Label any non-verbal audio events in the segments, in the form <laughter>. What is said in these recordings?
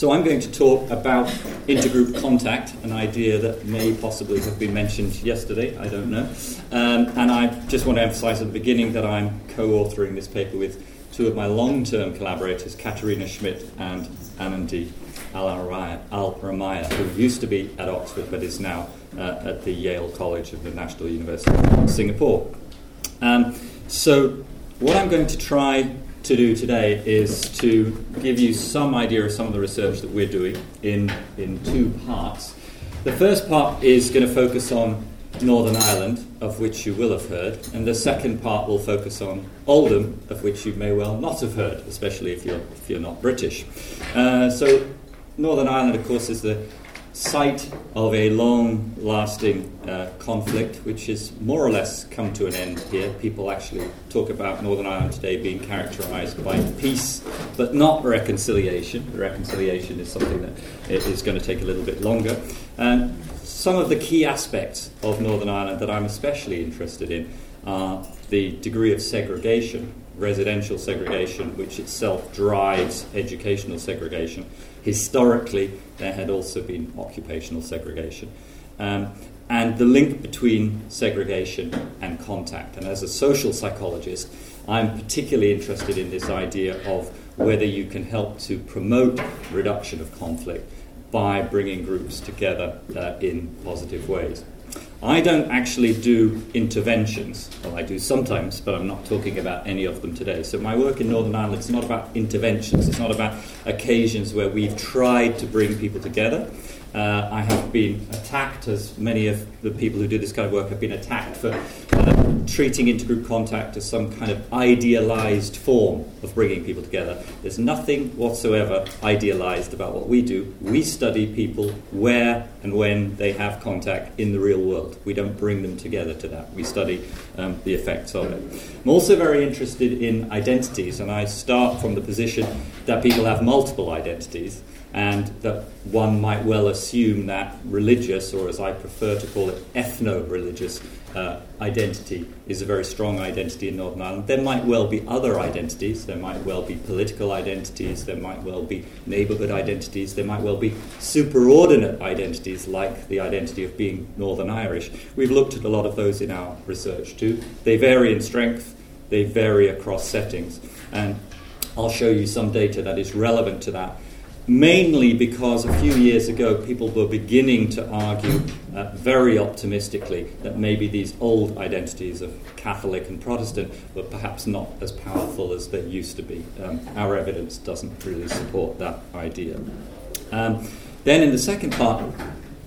So I'm going to talk about intergroup contact, an idea that may possibly have been mentioned yesterday, I don't know. Um, and I just want to emphasize at the beginning that I'm co-authoring this paper with two of my long-term collaborators, Katharina Schmid and Anandi Al-Ramaya, who used to be at Oxford but is now uh, at the Yale College of the National University of Singapore. Um, so what I'm going to try to do today is to give you some idea of some of the research that we're doing in, in two parts. The first part is going to focus on Northern Ireland, of which you will have heard, and the second part will focus on Oldham, of which you may well not have heard, especially if you're, if you're not British. Uh, so, Northern Ireland, of course, is the site of a long lasting uh, conflict, which has more or less come to an end here. People actually talk about Northern Ireland today being characterized by peace, but not reconciliation. Reconciliation is something that is going to take a little bit longer. Some of the key aspects of Northern Ireland that I'm especially interested in are the degree of segregation, residential segregation, which itself drives educational segregation historically there had also been occupational segregation. Um, and the link between segregation and contact. And as a social psychologist, I'm particularly interested in this idea of whether you can help to promote reduction of conflict by bringing groups together uh, in positive ways. I don't actually do interventions. Well, I do sometimes, but I'm not talking about any of them today. So, my work in Northern Ireland is not about interventions, it's not about occasions where we've tried to bring people together. Uh, I have been attacked, as many of the people who do this kind of work have been attacked for uh, treating intergroup contact as some kind of idealized form of bringing people together. There's nothing whatsoever idealized about what we do. We study people where and when they have contact in the real world. We don't bring them together to that. We study um, the effects of it. I'm also very interested in identities, and I start from the position that people have multiple identities and that one might well assume that religious, or as I prefer to call it, ethno religious uh, identity is a very strong identity in Northern Ireland. There might well be other identities, there might well be political identities, there might well be neighbourhood identities, there might well be superordinate identities like the identity of being Northern Irish. We've looked at a lot of those in our research too. They vary in strength, they vary across settings, and I'll show you some data that is relevant to that mainly because a few years ago people were beginning to argue uh, very optimistically that maybe these old identities of Catholic and Protestant were perhaps not as powerful as they used to be. Um, our evidence doesn't really support that idea. Um, then, in the second part,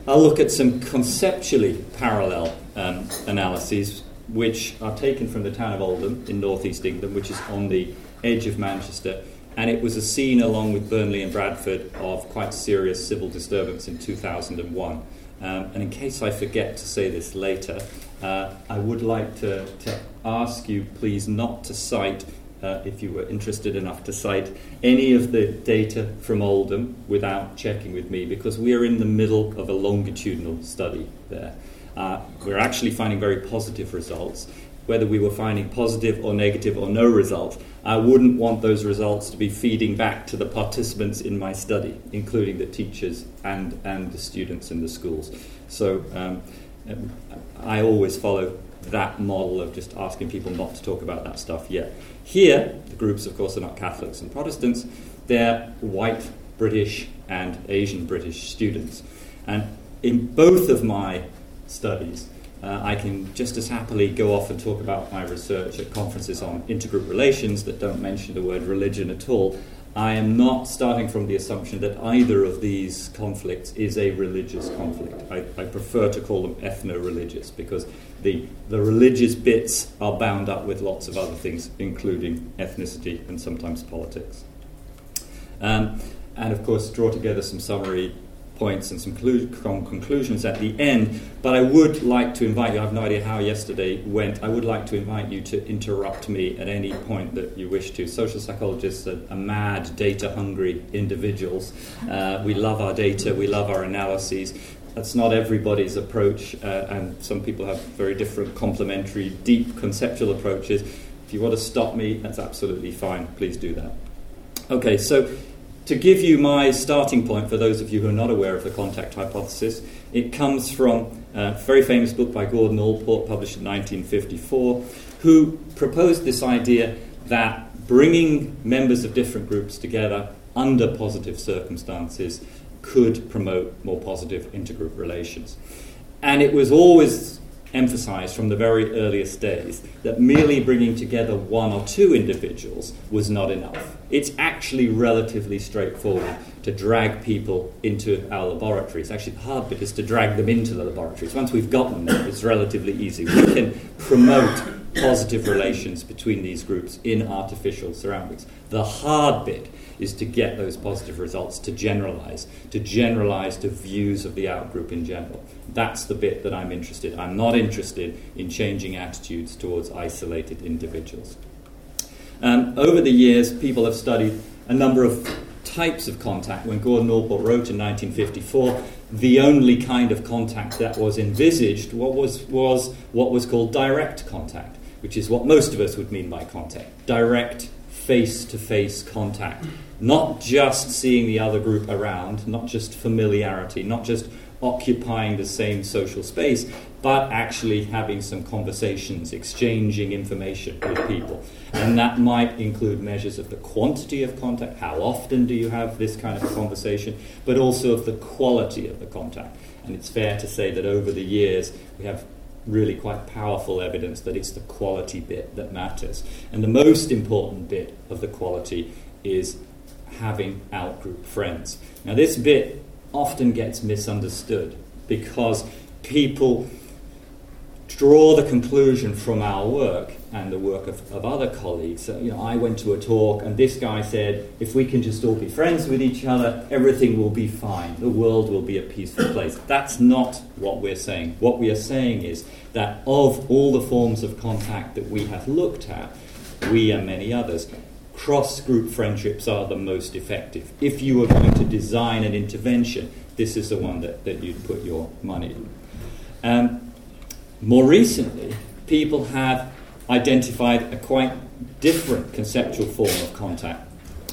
I'll look at some conceptually parallel um, analyses which are taken from the town of Oldham in northeast England, which is on the edge of Manchester and it was a scene along with Burnley and Bradford of quite serious civil disturbance in 2001. Um, and in case I forget to say this later, uh, I would like to, to, ask you, please, not to cite, uh, if you were interested enough to cite, any of the data from Oldham without checking with me, because we are in the middle of a longitudinal study there. Uh, we're actually finding very positive results. Whether we were finding positive or negative or no results, I wouldn't want those results to be feeding back to the participants in my study, including the teachers and, and the students in the schools. So um, I always follow that model of just asking people not to talk about that stuff yet. Here, the groups, of course, are not Catholics and Protestants, they're white British and Asian British students. And in both of my studies, uh, I can just as happily go off and talk about my research at conferences on intergroup relations that don't mention the word religion at all. I am not starting from the assumption that either of these conflicts is a religious conflict. I, I prefer to call them ethno religious because the, the religious bits are bound up with lots of other things, including ethnicity and sometimes politics. Um, and of course, draw together some summary points and some conclusions at the end. But I would like to invite you, I have no idea how yesterday went, I would like to invite you to interrupt me at any point that you wish to. Social psychologists are, are mad, data hungry individuals. Uh, we love our data, we love our analyses. That's not everybody's approach, uh, and some people have very different, complementary, deep conceptual approaches. If you want to stop me, that's absolutely fine. Please do that. Okay, so to give you my starting point for those of you who are not aware of the contact hypothesis, it comes from a very famous book by Gordon Allport, published in 1954, who proposed this idea that bringing members of different groups together under positive circumstances could promote more positive intergroup relations. And it was always emphasized from the very earliest days that merely bringing together one or two individuals was not enough. It's actually relatively straightforward to drag people into our laboratories. Actually, the hard bit is to drag them into the laboratories. Once we've got them it's relatively easy. We can promote positive relations between these groups in artificial surroundings. The hard bit is to get those positive results to generalize, to generalize to views of the outgroup in general. That's the bit that I'm interested. I'm not interested in changing attitudes towards isolated individuals. Um, over the years, people have studied a number of types of contact. When Gordon Allport wrote in 1954, the only kind of contact that was envisaged what was, was what was called direct contact, which is what most of us would mean by contact. Direct face to face contact. Not just seeing the other group around, not just familiarity, not just occupying the same social space, but actually having some conversations, exchanging information with people. And that might include measures of the quantity of contact, how often do you have this kind of conversation, but also of the quality of the contact. And it's fair to say that over the years, we have really quite powerful evidence that it's the quality bit that matters. And the most important bit of the quality is having outgroup friends. Now, this bit often gets misunderstood because people draw the conclusion from our work and the work of, of other colleagues. So, you know, I went to a talk and this guy said, if we can just all be friends with each other, everything will be fine. The world will be a peaceful place. That's not what we're saying. What we are saying is that of all the forms of contact that we have looked at, we and many others, cross group friendships are the most effective. If you are going to design an intervention, this is the one that, that you'd put your money in. Um, more recently, people have identified a quite different conceptual form of contact,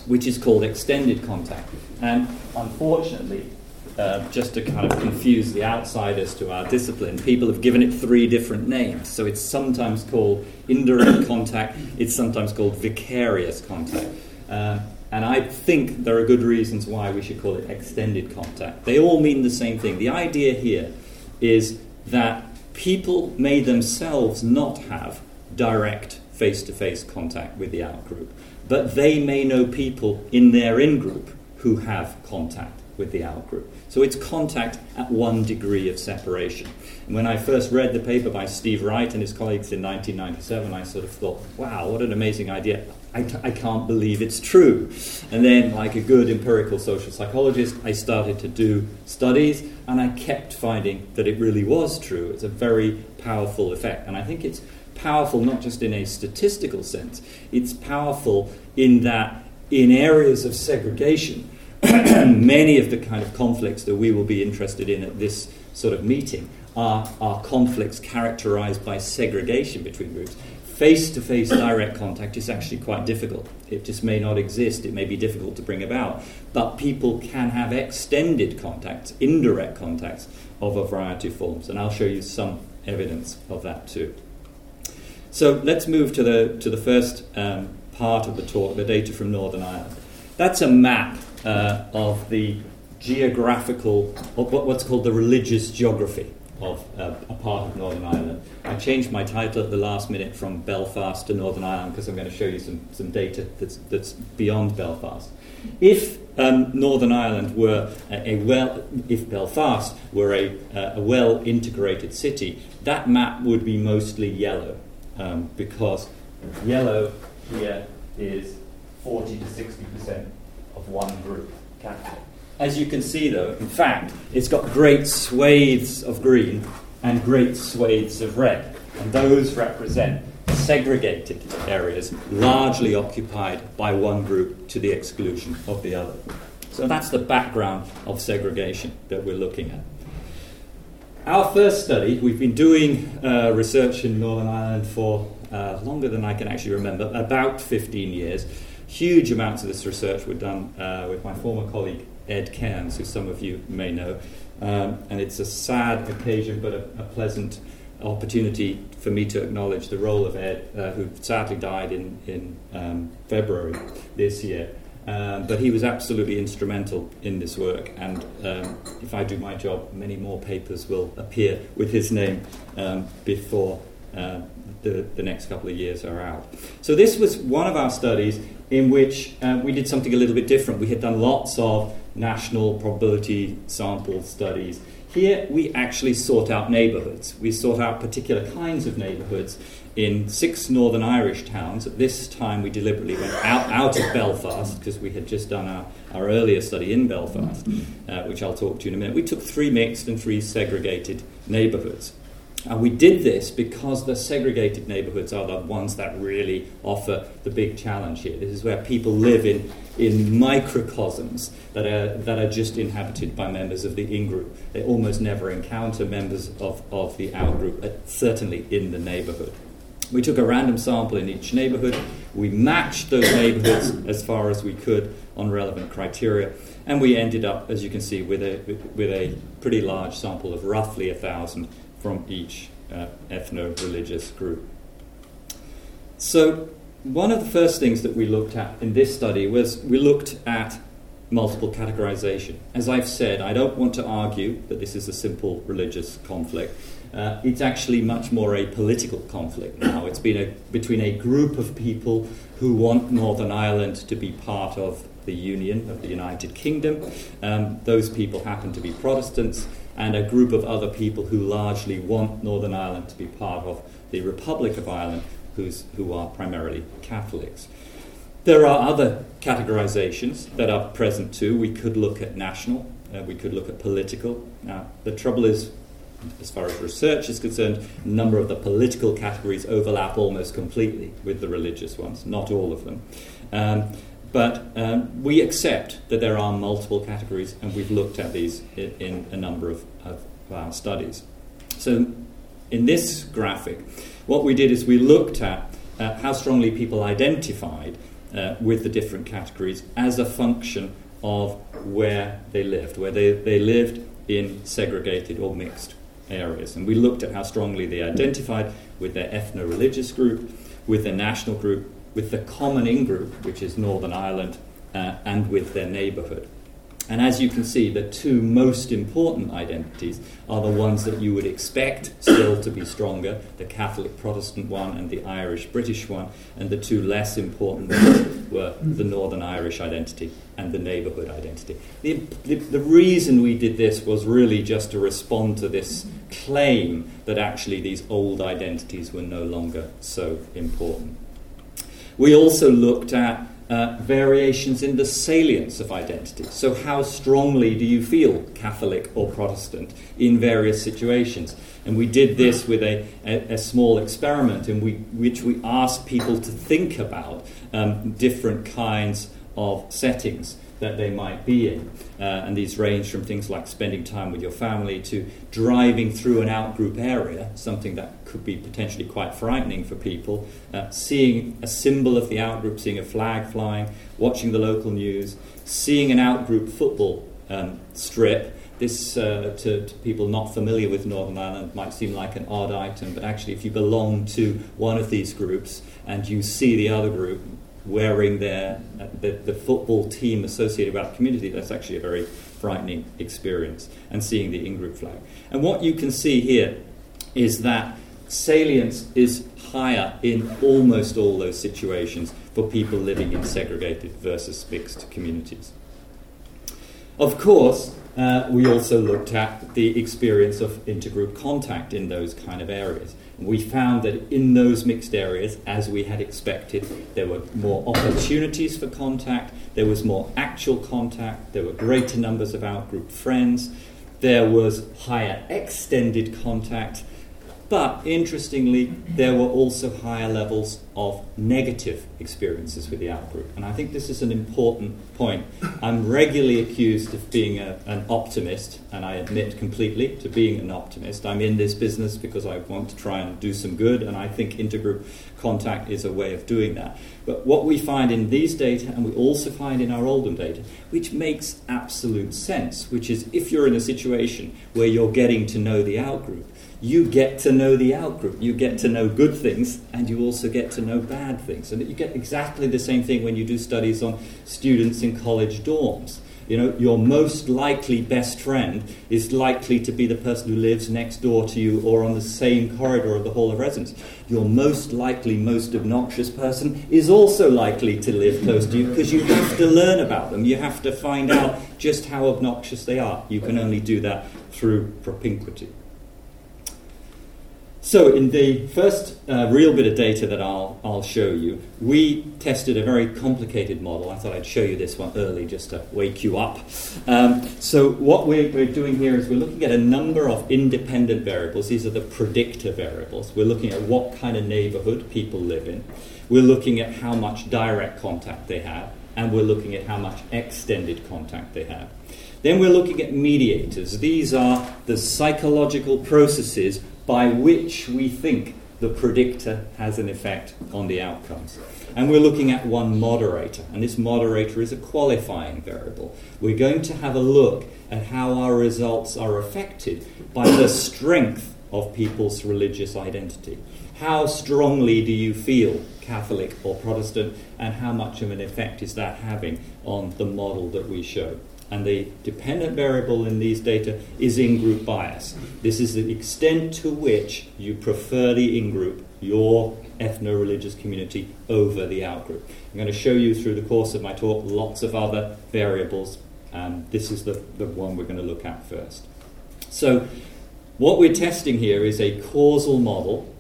which is called extended contact. And unfortunately, uh, just to kind of confuse the outsiders to our discipline, people have given it three different names. So it's sometimes called indirect <coughs> contact, it's sometimes called vicarious contact. Uh, and I think there are good reasons why we should call it extended contact. They all mean the same thing. The idea here is that people may themselves not have direct face to face contact with the outgroup, but they may know people in their in group who have contact with the outgroup. So it's contact at one degree of separation. And when I first read the paper by Steve Wright and his colleagues in 1997, I sort of thought, wow, what an amazing idea. I, I can't believe it's true. And then, like a good empirical social psychologist, I started to do studies and I kept finding that it really was true. It's a very powerful effect. And I think it's powerful not just in a statistical sense, it's powerful in that in areas of segregation, <clears throat> many of the kind of conflicts that we will be interested in at this sort of meeting are, are conflicts characterized by segregation between groups. Face to face direct contact is actually quite difficult. It just may not exist, it may be difficult to bring about. But people can have extended contacts, indirect contacts of a variety of forms, and I'll show you some evidence of that too. So let's move to the, to the first um, part of the talk the data from Northern Ireland. That's a map uh, of the geographical, what's called the religious geography of uh, a part of Northern Ireland. I changed my title at the last minute from Belfast to Northern Ireland because I'm going to show you some, some data that's, that's beyond Belfast. If um, Northern Ireland were a, a, well, if Belfast were a, uh, a well integrated city, that map would be mostly yellow um, because yellow here is 40 to 60 percent of one group capital. As you can see, though, in fact, it's got great swathes of green and great swathes of red, and those represent segregated areas largely occupied by one group to the exclusion of the other. So that's the background of segregation that we're looking at. Our first study, we've been doing uh, research in Northern Ireland for uh, longer than I can actually remember, about 15 years huge amounts of this research were done uh, with my former colleague Ed Cairns, who some of you may know. Um, and it's a sad occasion, but a, a, pleasant opportunity for me to acknowledge the role of Ed, uh, who sadly died in, in um, February this year. Um, but he was absolutely instrumental in this work, and um, if I do my job, many more papers will appear with his name um, before uh, the, the next couple of years are out. So, this was one of our studies in which uh, we did something a little bit different. We had done lots of national probability sample studies. Here, we actually sought out neighbourhoods. We sought out particular kinds of neighbourhoods in six Northern Irish towns. At this time, we deliberately went out, out of Belfast because we had just done our, our earlier study in Belfast, uh, which I'll talk to you in a minute. We took three mixed and three segregated neighbourhoods. And we did this because the segregated neighbourhoods are the ones that really offer the big challenge here. This is where people live in, in microcosms that are, that are just inhabited by members of the in group. They almost never encounter members of, of the out group, uh, certainly in the neighbourhood. We took a random sample in each neighbourhood. We matched those neighbourhoods as far as we could on relevant criteria. And we ended up, as you can see, with a, with a pretty large sample of roughly a thousand from each uh, ethno religious group. So, one of the first things that we looked at in this study was we looked at multiple categorization. As I've said, I don't want to argue that this is a simple religious conflict. Uh, it's actually much more a political conflict now. It's been a, between a group of people who want Northern Ireland to be part of the Union of the United Kingdom. Um, those people happen to be Protestants and a group of other people who largely want Northern Ireland to be part of the Republic of Ireland, who's, who are primarily Catholics. There are other categorizations that are present too. We could look at national, uh, we could look at political. Now, the trouble is, as far as research is concerned, a number of the political categories overlap almost completely with the religious ones, not all of them. Um, but um, we accept that there are multiple categories, and we've looked at these in, in a number of, of, our studies. So, in this graphic, what we did is we looked at uh, how strongly people identified uh, with the different categories as a function of where they lived, where they, they lived in segregated or mixed areas. And we looked at how strongly they identified with their ethno religious group, with their national group, with the common in group, which is Northern Ireland, uh, and with their neighbourhood. And as you can see, the two most important identities are the ones that you would expect still to be stronger the Catholic Protestant one and the Irish British one. And the two less important ones were the Northern Irish identity and the neighbourhood identity. The, the, the reason we did this was really just to respond to this claim that actually these old identities were no longer so important. We also looked at uh, variations in the salience of identity. So, how strongly do you feel Catholic or Protestant in various situations? And we did this with a, a, a small experiment in we, which we asked people to think about um, different kinds of settings that they might be in. Uh, and these range from things like spending time with your family to driving through an outgroup area, something that could be potentially quite frightening for people, uh, seeing a symbol of the outgroup, seeing a flag flying, watching the local news, seeing an outgroup football um, strip. This, uh, to, to, people not familiar with Northern Ireland, might seem like an odd item, but actually, if you belong to one of these groups and you see the other group, wearing their uh, the, the football team associated with that community, that's actually a very frightening experience. And seeing the in-group flag. And what you can see here is that salience is higher in almost all those situations for people living in segregated versus mixed communities. Of course, uh, we also looked at the experience of intergroup contact in those kind of areas. We found that in those mixed areas, as we had expected, there were more opportunities for contact, there was more actual contact, there were greater numbers of outgroup friends, there was higher extended contact, but interestingly, there were also higher levels of negative experiences with the outgroup. And I think this is an important point. I'm regularly accused of being a, an optimist, and I admit completely to being an optimist. I'm in this business because I want to try and do some good, and I think intergroup contact is a way of doing that. But what we find in these data, and we also find in our Oldham data, which makes absolute sense, which is if you're in a situation where you're getting to know the outgroup, you get to know the outgroup. You get to know good things, and you also get to know bad things. And you get exactly the same thing when you do studies on students in college dorms. You know, your most likely best friend is likely to be the person who lives next door to you or on the same corridor of the hall of residence. Your most likely, most obnoxious person is also likely to live close to you because you have to learn about them. You have to find out just how obnoxious they are. You can only do that through propinquity. So, in the first uh, real bit of data that I'll, I'll show you, we tested a very complicated model. I thought I'd show you this one early just to wake you up. Um, so, what we're, we're doing here is we're looking at a number of independent variables. These are the predictor variables. We're looking at what kind of neighborhood people live in, we're looking at how much direct contact they have, and we're looking at how much extended contact they have. Then we're looking at mediators. These are the psychological processes by which we think the predictor has an effect on the outcomes. And we're looking at one moderator, and this moderator is a qualifying variable. We're going to have a look at how our results are affected by the strength of people's religious identity. How strongly do you feel Catholic or Protestant, and how much of an effect is that having on the model that we show? And the dependent variable in these data is in-group bias. This is the extent to which you prefer the in-group, your ethno-religious community, over the out-group. I'm going to show you through the course of my talk lots of other variables. Um, this is the, the one we're going to look at first. So what we're testing here is a causal model,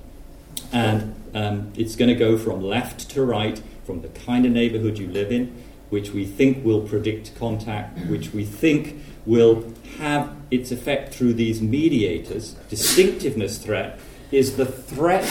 and um, it's going to go from left to right, from the kind of neighborhood you live in, which we think will predict contact, which we think will have its effect through these mediators. Distinctiveness threat is the threat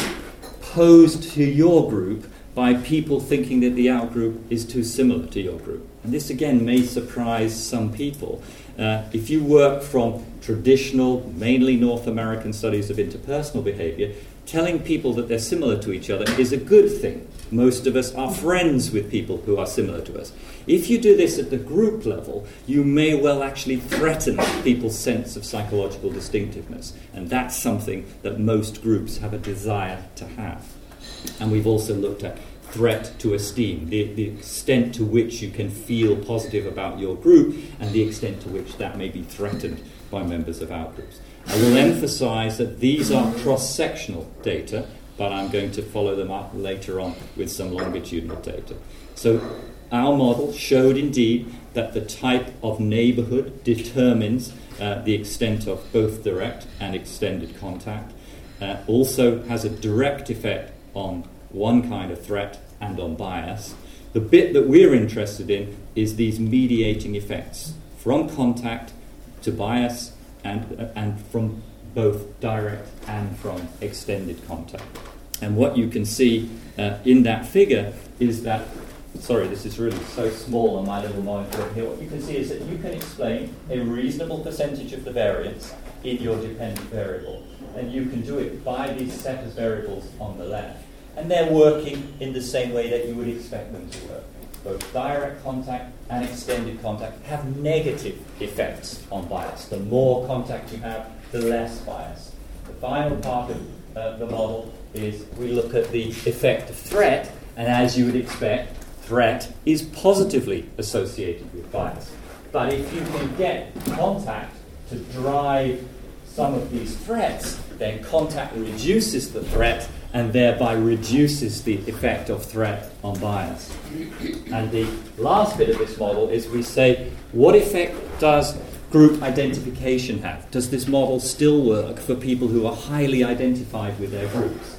posed to your group by people thinking that the outgroup is too similar to your group. And this again may surprise some people. Uh, if you work from traditional, mainly North American studies of interpersonal behavior, telling people that they're similar to each other is a good thing. Most of us are friends with people who are similar to us. If you do this at the group level, you may well actually threaten people's sense of psychological distinctiveness. And that's something that most groups have a desire to have. And we've also looked at threat to esteem, the, the extent to which you can feel positive about your group, and the extent to which that may be threatened by members of outgroups. I will emphasize that these are cross sectional data, but I'm going to follow them up later on with some longitudinal data. So, our model showed indeed that the type of neighborhood determines uh, the extent of both direct and extended contact, uh, also has a direct effect on one kind of threat and on bias. The bit that we're interested in is these mediating effects from contact to bias and, and from both direct and from extended contact. And what you can see uh, in that figure is that, sorry, this is really so small on my little monitor here. What you can see is that you can explain a reasonable percentage of the variance in your dependent variable. And you can do it by these set of variables on the left. And they're working in the same way that you would expect them to work both direct contact and extended contact have negative effects on bias. The more contact you have, the less bias. The final part of uh, the model is we look at the effect of threat, and as you would expect, threat is positively associated with bias. But if you can get contact to drive some of these threats, then contact reduces the threat and thereby reduces the effect of threat on bias. And the last bit of this model is we say, what effect does group identification have? Does this model still work for people who are highly identified with their groups?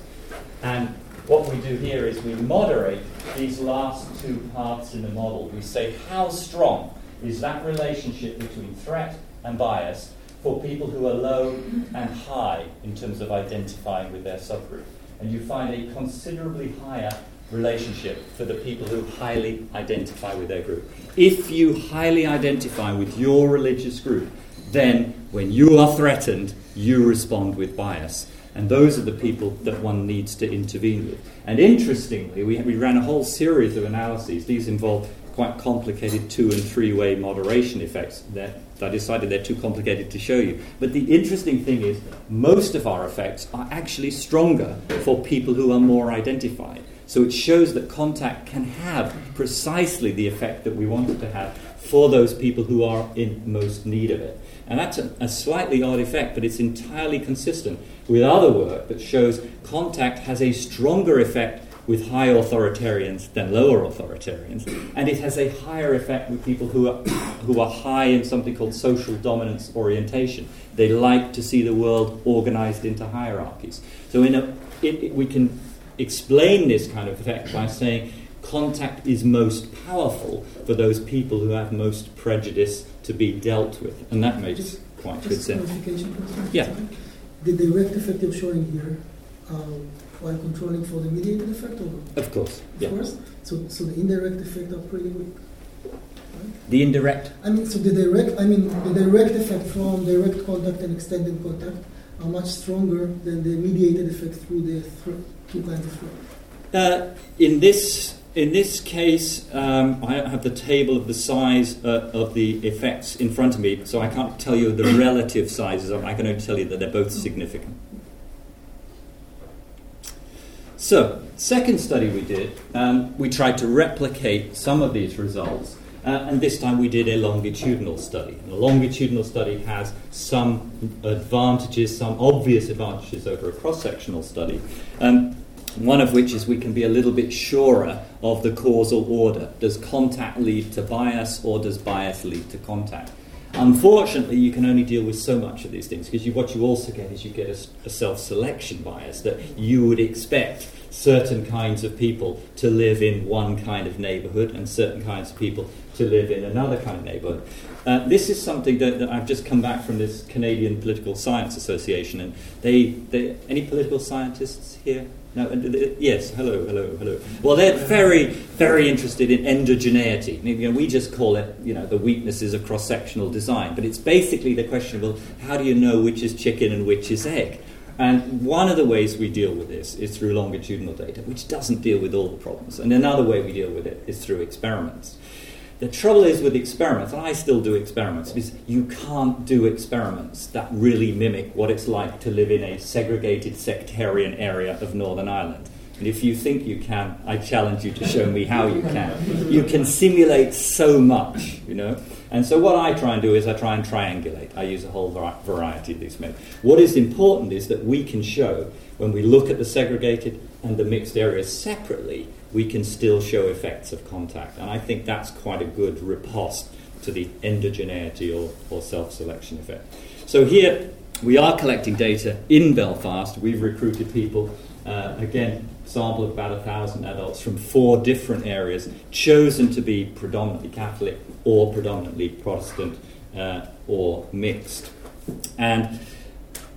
And what we do here is we moderate these last two parts in the model. We say, how strong is that relationship between threat and bias for people who are low and high in terms of identifying with their subgroup? and you find a considerably higher relationship for the people who highly identify with their group. If you highly identify with your religious group, then when you are threatened, you respond with bias. And those are the people that one needs to intervene with. And interestingly, we, we ran a whole series of analyses. These involve quite complicated two and three way moderation effects that I decided they're too complicated to show you. But the interesting thing is, most of our effects are actually stronger for people who are more identified. So it shows that contact can have precisely the effect that we want it to have for those people who are in most need of it. And that's a, a, slightly odd effect, but it's entirely consistent with other work that shows contact has a stronger effect with high authoritarians than lower authoritarians, and it has a higher effect with people who are, <coughs> who are high in something called social dominance orientation. They like to see the world organized into hierarchies. So in a, it, it, we can explain this kind of effect by saying contact is most powerful for those people who have most prejudice to be dealt with, and that makes just, quite just good sense. Yeah. The direct effect you're showing here. Um, while controlling for the mediated effect? Or of course. Of yeah. course. So, so the indirect effect are pretty weak. Right? The indirect. I mean, so the direct. I mean, the direct effect from direct contact and extended contact are much stronger than the mediated effect through the th- two kinds of threat. Uh, in this. In this case, um, I have the table of the size uh, of the effects in front of me, so I can't tell you the <coughs> relative sizes. I can only tell you that they're both significant. So, second study we did, um, we tried to replicate some of these results, uh, and this time we did a longitudinal study. And a longitudinal study has some advantages, some obvious advantages over a cross sectional study. Um, one of which is we can be a little bit surer of the causal order. Does contact lead to bias, or does bias lead to contact? Unfortunately, you can only deal with so much of these things because you, what you also get is you get a, a self selection bias that you would expect certain kinds of people to live in one kind of neighborhood and certain kinds of people to live in another kind of neighborhood. Uh, this is something that, that, I've just come back from this Canadian Political Science Association, and they, they any political scientists here? No, uh, yes, hello, hello, hello. Well, they're very, very interested in endogeneity. You know, we just call it, you know, the weaknesses of cross-sectional design, but it's basically the question of, well, how do you know which is chicken and which is egg? And one of the ways we deal with this is through longitudinal data, which doesn't deal with all the problems. And another way we deal with it is through experiments. The trouble is with experiments, and I still do experiments, is you can't do experiments that really mimic what it's like to live in a segregated sectarian area of Northern Ireland. And if you think you can, I challenge you to show me how you can. You can simulate so much, you know. And so what I try and do is I try and triangulate. I use a whole variety of these methods. What is important is that we can show when we look at the segregated and the mixed areas separately we can still show effects of contact. And I think that's quite a good riposte to the endogeneity or, or self selection effect. So here we are collecting data in Belfast. We've recruited people, uh, again, sample of about a thousand adults from four different areas, chosen to be predominantly Catholic or predominantly Protestant uh, or mixed. And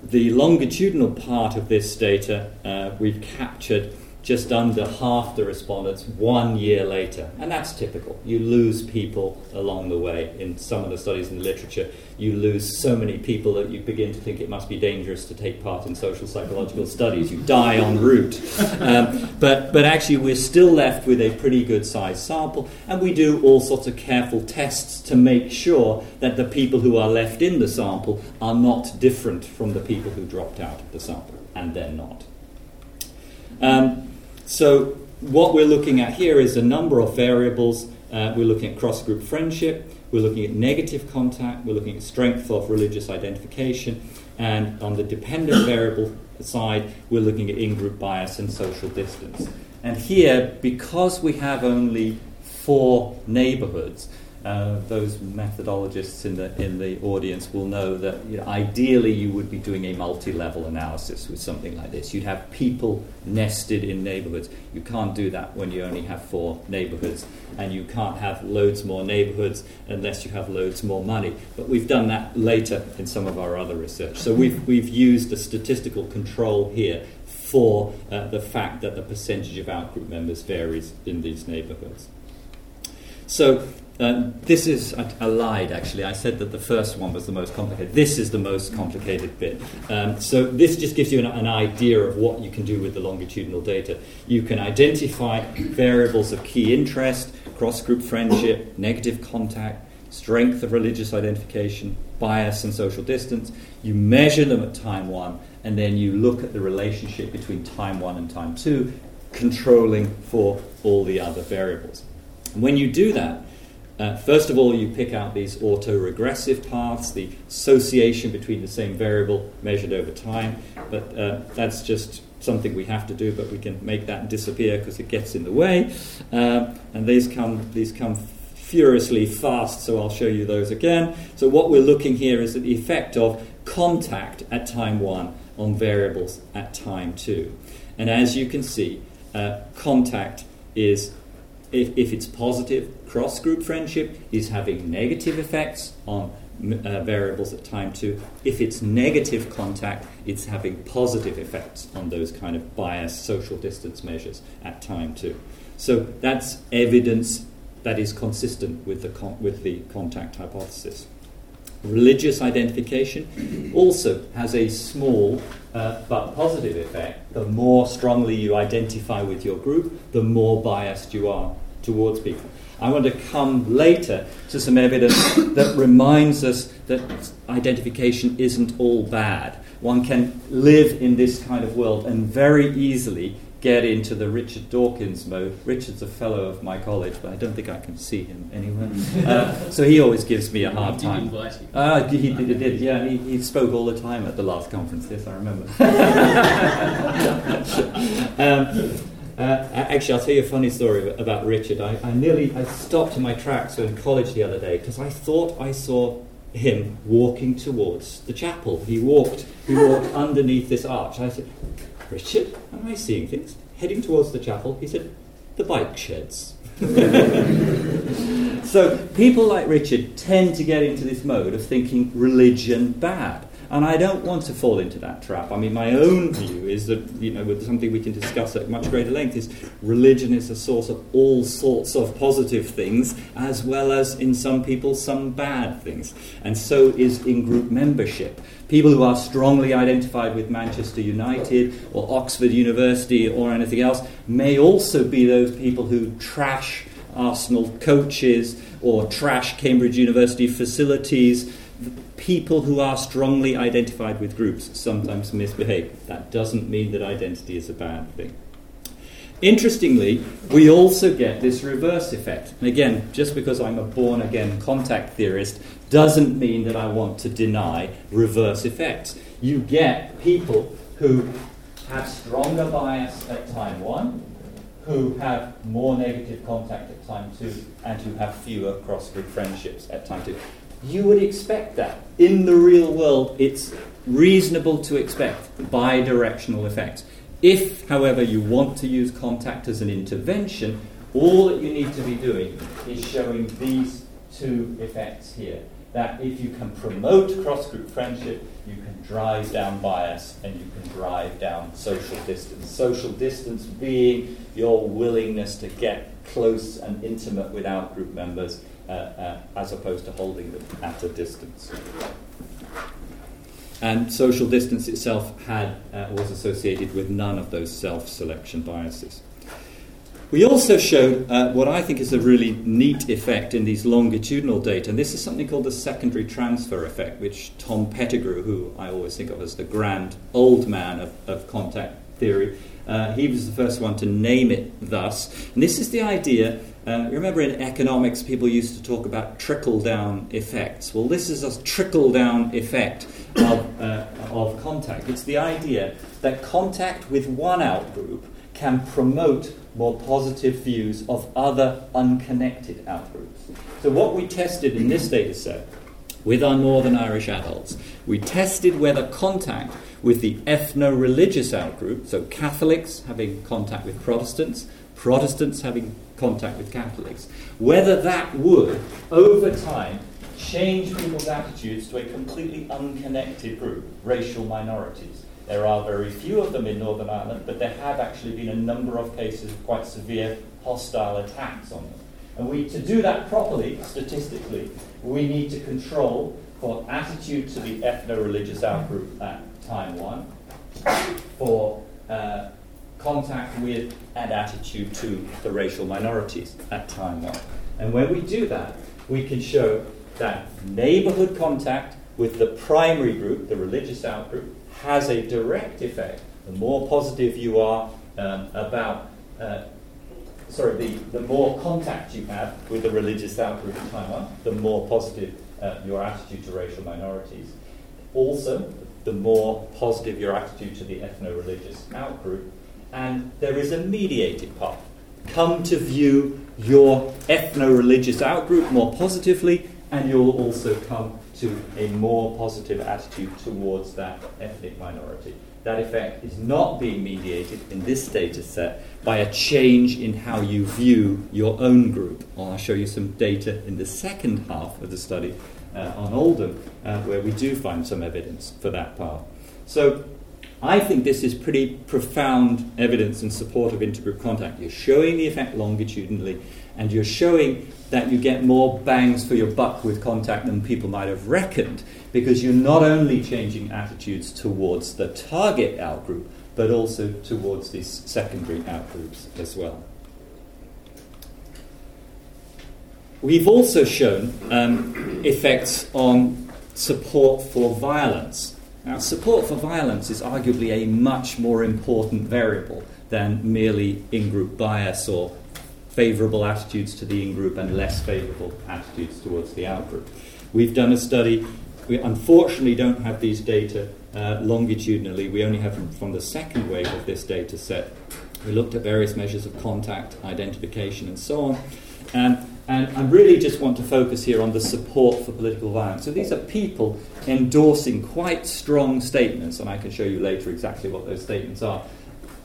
the longitudinal part of this data uh, we've captured just under half the respondents one year later. And that's typical. You lose people along the way. In some of the studies in the literature, you lose so many people that you begin to think it must be dangerous to take part in social psychological studies. You die en route. <laughs> Um, but, but actually, we're still left with a pretty good sized sample, and we do all sorts of careful tests to make sure that the people who are left in the sample are not different from the people who dropped out of the sample, and they're not. Um, so, what we're looking at here is a number of variables. Uh, we're looking at cross group friendship, we're looking at negative contact, we're looking at strength of religious identification, and on the dependent <coughs> variable side, we're looking at in group bias and social distance. And here, because we have only four neighborhoods, uh, those methodologists in the in the audience will know that you know, ideally you would be doing a multi-level analysis with something like this. You'd have people nested in neighborhoods. You can't do that when you only have four neighborhoods, and you can't have loads more neighborhoods unless you have loads more money. But we've done that later in some of our other research. So we've we've used a statistical control here for uh, the fact that the percentage of outgroup members varies in these neighborhoods. So um, this is, I, I, lied actually. I said that the first one was the most complicated. This is the most complicated bit. Um, so, this just gives you an, an, idea of what you can do with the longitudinal data. You can identify variables of key interest, cross group friendship, negative contact, strength of religious identification, bias, and social distance. You measure them at time one, and then you look at the relationship between time one and time two, controlling for all the other variables. when you do that, uh, first of all, you pick out these autoregressive paths, the association between the same variable measured over time, but uh, that's just something we have to do, but we can make that disappear because it gets in the way. Uh, and these come, these come furiously fast, so I'll show you those again. So, what we're looking here is at the effect of contact at time one on variables at time two. And as you can see, uh, contact is if, if it's positive, cross group friendship is having negative effects on uh, variables at time two. If it's negative contact, it's having positive effects on those kind of bias social distance measures at time two. So that's evidence that is consistent with the, con- with the contact hypothesis. Religious identification also has a small uh, but positive effect. The more strongly you identify with your group, the more biased you are towards people. I want to come later to some evidence <coughs> that reminds us that identification isn't all bad. One can live in this kind of world and very easily get into the Richard Dawkins mode. Richard's a fellow of my college, but I don't think I can see him anywhere. <laughs> Uh, so he always gives me a hard time. Uh, he, he did, did, yeah. He, he, spoke all the time at the last conference. Yes, I remember. <laughs> um, uh, actually, I'll tell you a funny story about Richard. I, I nearly I stopped in my tracks in college the other day because I thought I saw him walking towards the chapel. He walked, he walked <laughs> underneath this arch. I said, Richard, am I seeing things? Heading towards the chapel, he said, the bike sheds. <laughs> so people like Richard tend to get into this mode of thinking religion bad. And I don't want to fall into that trap. I mean, my own view is that, you know, with something we can discuss at much greater length, is religion is a source of all sorts of positive things, as well as, in some people, some bad things. And so is in group membership. People who are strongly identified with Manchester United or Oxford University or anything else may also be those people who trash Arsenal coaches or trash Cambridge University facilities people who are strongly identified with groups sometimes misbehave. That doesn't mean that identity is a bad thing. Interestingly, we also get this reverse effect. And again, just because I'm a born again contact theorist doesn't mean that I want to deny reverse effects. You get people who have stronger bias at time one, who have more negative contact at time two, and who have fewer cross group friendships at time two. You would expect that. In the real world, it's reasonable to expect bidirectional effects. If, however, you want to use contact as an intervention, all that you need to be doing is showing these two effects here. That if you can promote cross group friendship, you can drive down bias and you can drive down social distance. Social distance being your willingness to get close and intimate with out group members as opposed to holding them at a distance. And social distance itself had, uh, was associated with none of those self selection biases. We also showed uh, what I think is a really neat effect in these longitudinal data, and this is something called the secondary transfer effect, which Tom Pettigrew, who I always think of as the grand old man of, of contact theory, uh, he was the first one to name it thus. And this is the idea uh, remember in economics, people used to talk about trickle down effects. Well, this is a trickle down effect of, uh, of contact. It's the idea that contact with one outgroup can promote more positive views of other unconnected outgroups. So, what we tested in this data set with our Northern Irish adults, we tested whether contact with the ethno religious outgroup, so Catholics having contact with Protestants, Protestants having contact with Catholics, whether that would, over time, change people's attitudes to a completely unconnected group, racial minorities. There are very few of them in Northern Ireland, but there have actually been a number of cases of quite severe hostile attacks on them. And we, to do that properly, statistically, we need to control for attitude to the ethno-religious outgroup at time one, for uh, contact with and attitude to the racial minorities at time one. And when we do that, we can show that neighborhood contact with the primary group, the religious outgroup, has a direct effect. The more positive you are um, about, uh, sorry, the, the more contact you have with the religious outgroup in time one, the more positive uh, your attitude to racial minorities. Also, the more positive your attitude to the ethno religious outgroup. And there is a mediated part. Come to view your ethno religious outgroup more positively, and you'll also come to a more positive attitude towards that ethnic minority. That effect is not being mediated in this data set by a change in how you view your own group. I'll show you some data in the second half of the study uh, on Oldham, uh, where we do find some evidence for that part. So I think this is pretty profound evidence in support of intergroup contact. You're showing the effect longitudinally, and you're showing that you get more bangs for your buck with contact than people might have reckoned because you're not only changing attitudes towards the target outgroup but also towards these secondary outgroups as well. We've also shown um, effects on support for violence. Now, support for violence is arguably a much more important variable than merely in group bias or favourable attitudes to the in group and less favourable attitudes towards the out group. We've done a study. We unfortunately don't have these data uh, longitudinally. We only have them from the second wave of this data set. We looked at various measures of contact, identification, and so on. Um, and I really just want to focus here on the support for political violence. So these are people endorsing quite strong statements, and I can show you later exactly what those statements are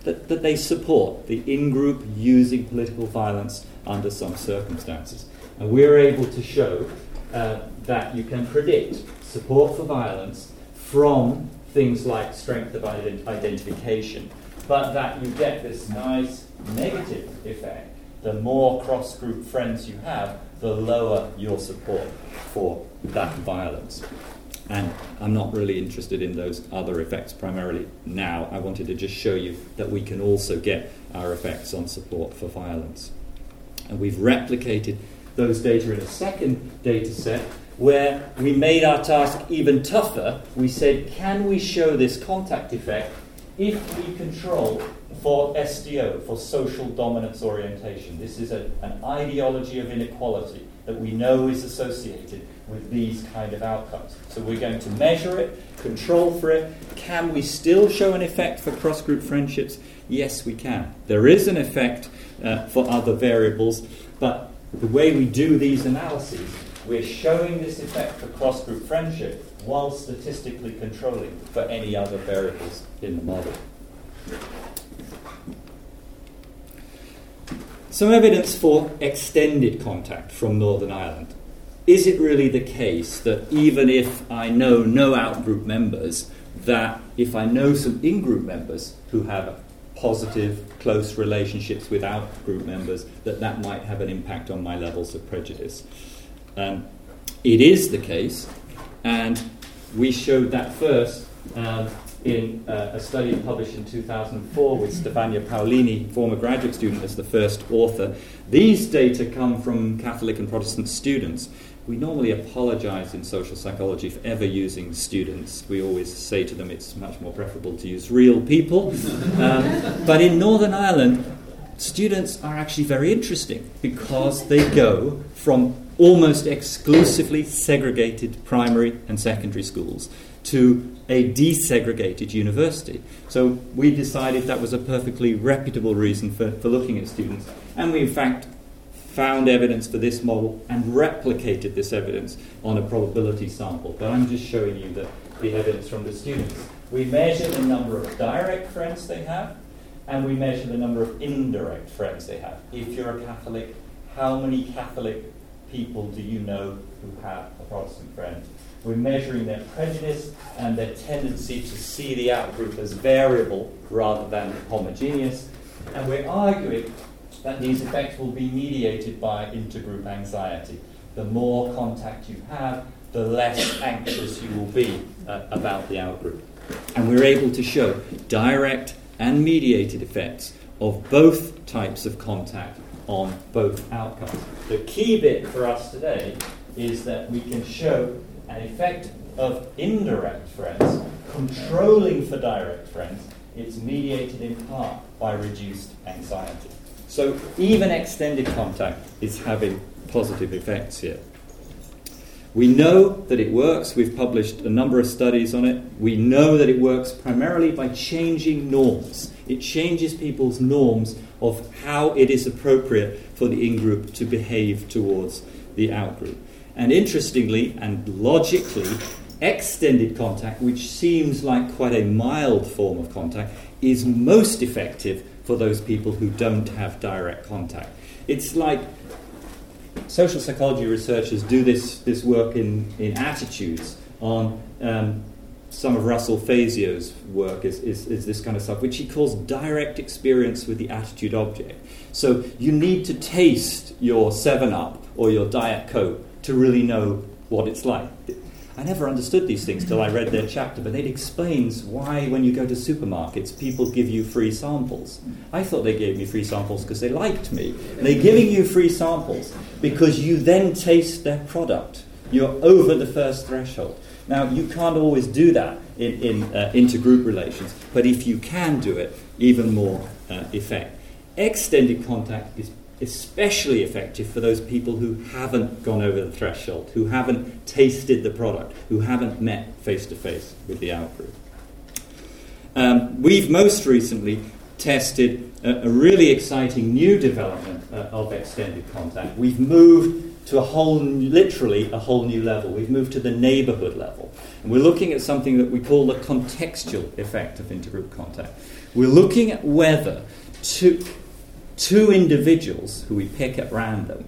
that, that they support the in group using political violence under some circumstances. And we're able to show uh, that you can predict support for violence from things like strength of ident- identification, but that you get this nice negative effect. The more cross group friends you have, the lower your support for that violence. And I'm not really interested in those other effects primarily now. I wanted to just show you that we can also get our effects on support for violence. And we've replicated those data in a second data set where we made our task even tougher. We said, can we show this contact effect if we control for SDO, for social dominance orientation? This is a, an ideology of inequality that we know is associated with these kind of outcomes. So we're going to measure it, control for it. Can we still show an effect for cross group friendships? Yes, we can. There is an effect uh, for other variables, but the way we do these analyses, we're showing this effect for cross group friendship while statistically controlling for any other variables in the model. Some evidence for extended contact from Northern Ireland is it really the case that even if I know no outgroup members, that if I know some in group members who have positive, close relationships with out group members, that that might have an impact on my levels of prejudice? Um, it is the case, and we showed that first um, in uh, a study published in 2004 with Stefania Paolini, former graduate student, as the first author. These data come from Catholic and Protestant students we normally apologize in social psychology for ever using students. We always say to them it's much more preferable to use real people. <laughs> Um, but in Northern Ireland, students are actually very interesting because they go from almost exclusively segregated primary and secondary schools to a desegregated university. So we decided that was a perfectly reputable reason for, for looking at students. And we, in fact, found evidence for this model and replicated this evidence on a probability sample. But I'm just showing you the, the evidence from the students. We measure the number of direct friends they have, and we measure the number of indirect friends they have. If you're a Catholic, how many Catholic people do you know who have a Protestant friend? We're measuring their prejudice and their tendency to see the outgroup as variable rather than homogeneous. And we're arguing that these effects will be mediated by intergroup anxiety. The more contact you have, the less anxious you will be uh, about the outgroup. And we're able to show direct and mediated effects of both types of contact on both outcomes. The key bit for us today is that we can show an effect of indirect friends controlling for direct friends. It's mediated in part by reduced anxiety. So even extended contact is having positive effects here. We know that it works. We've published a number of studies on it. We know that it works primarily by changing norms. It changes people's norms of how it is appropriate for the in group to behave towards the out group. And interestingly and logically, extended contact, which seems like quite a mild form of contact, is most effective for those people who don't have direct contact. It's like social psychology researchers do this, this work in, in attitudes on um, some of Russell Fazio's work is, is, is, this kind of stuff, which he calls direct experience with the attitude object. So you need to taste your 7 Up or your Diet Coke to really know what it's like. I never understood these things till I read their chapter, but it explains why, when you go to supermarkets, people give you free samples. I thought they gave me free samples because they liked me. They're giving you free samples because you then taste their product. You're over the first threshold. Now, you can't always do that in, in uh, intergroup relations, but if you can do it, even more uh, effect. Extended contact is especially effective for those people who haven't gone over the threshold, who haven't tasted the product, who haven't met face to face with the outgroup. Um, we've most recently tested a, a really exciting new development uh, of extended contact. We've moved to a whole, literally a whole new level. We've moved to the neighborhood level. And we're looking at something that we call the contextual effect of intergroup contact. We're looking at whether to, two individuals who we pick at random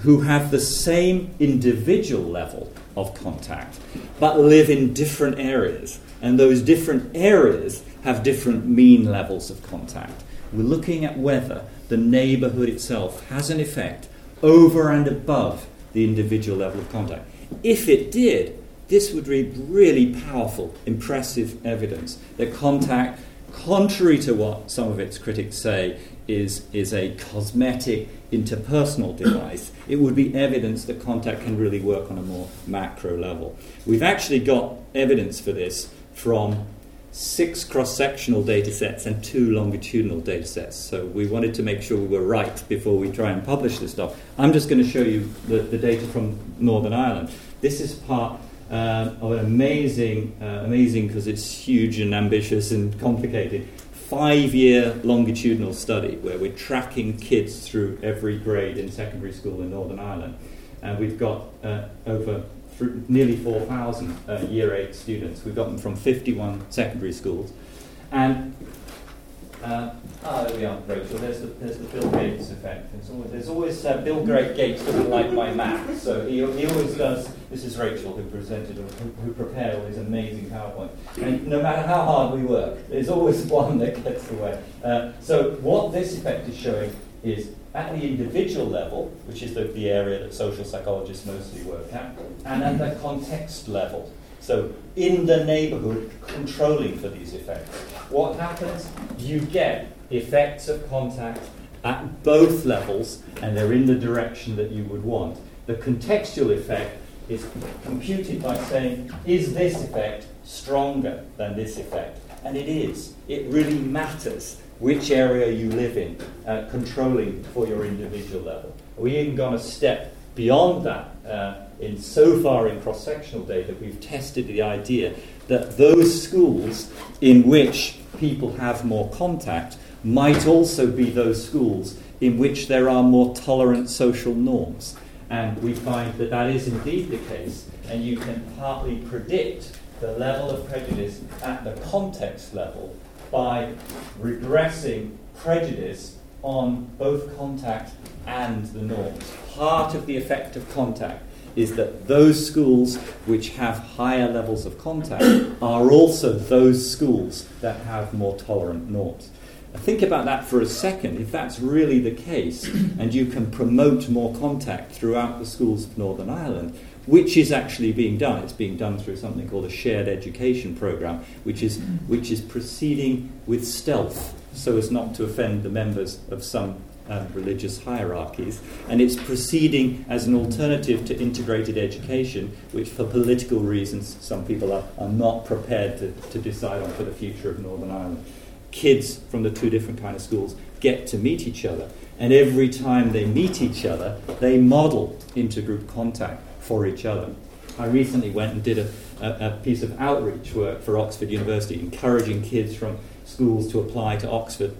who have the same individual level of contact but live in different areas. And those different areas have different mean levels of contact. We're looking at whether the neighborhood itself has an effect over and above the individual level of contact. If it did, this would be really powerful, impressive evidence that contact, contrary to what some of its critics say, is, is a cosmetic interpersonal device, it would be evidence that contact can really work on a more macro level. We've actually got evidence for this from six cross sectional data sets and two longitudinal data sets. So we wanted to make sure we were right before we try and publish this stuff. I'm just going to show you the, the data from Northern Ireland. This is part uh, of an amazing, uh, amazing because it's huge and ambitious and complicated five year longitudinal study where we're tracking kids through every grade in secondary school in Northern Ireland. And we've got uh, over nearly 4,000 uh, year 8 students. We've got them from 51 secondary schools. And uh, ah, there we are, Rachel. There's the, there's the Bill Gates effect. There's always, there's always uh, Bill Gates doesn't like my math, so he, he always does. This is Rachel who presented, who, who prepared all these amazing PowerPoint. And no matter how hard we work, there's always <laughs> one that gets away. Uh, so what this effect is showing is at the individual level, which is the, the area that social psychologists mostly work at, and at the context level. So, in the neighborhood, controlling for these effects. What happens? You get effects of contact at both levels, and they're in the direction that you would want. The contextual effect is computed by saying, is this effect stronger than this effect? And it is. It really matters which area you live in, uh, controlling for your individual level. We even gone a step beyond that. Uh, in so far in cross sectional data, we've tested the idea that those schools in which people have more contact might also be those schools in which there are more tolerant social norms. And we find that that is indeed the case, and you can partly predict the level of prejudice at the context level by regressing prejudice on both contact and the norms. Part of the effect of contact is that those schools which have higher levels of contact <coughs> are also those schools that have more tolerant norms. Think about that for a second. If that's really the case, <coughs> and you can promote more contact throughout the schools of Northern Ireland, which is actually being done. It's being done through something called a shared education program, which is, which is proceeding with stealth so as not to offend the members of some um, religious hierarchies. And it's proceeding as an alternative to integrated education, which, for political reasons, some people are, are not prepared to, to decide on for the future of Northern Ireland. Kids from the two different kind of schools get to meet each other. And every time they meet each other, they model intergroup contact for each other. I recently went and did a, a, a, piece of outreach work for Oxford University, encouraging kids from schools to apply to Oxford.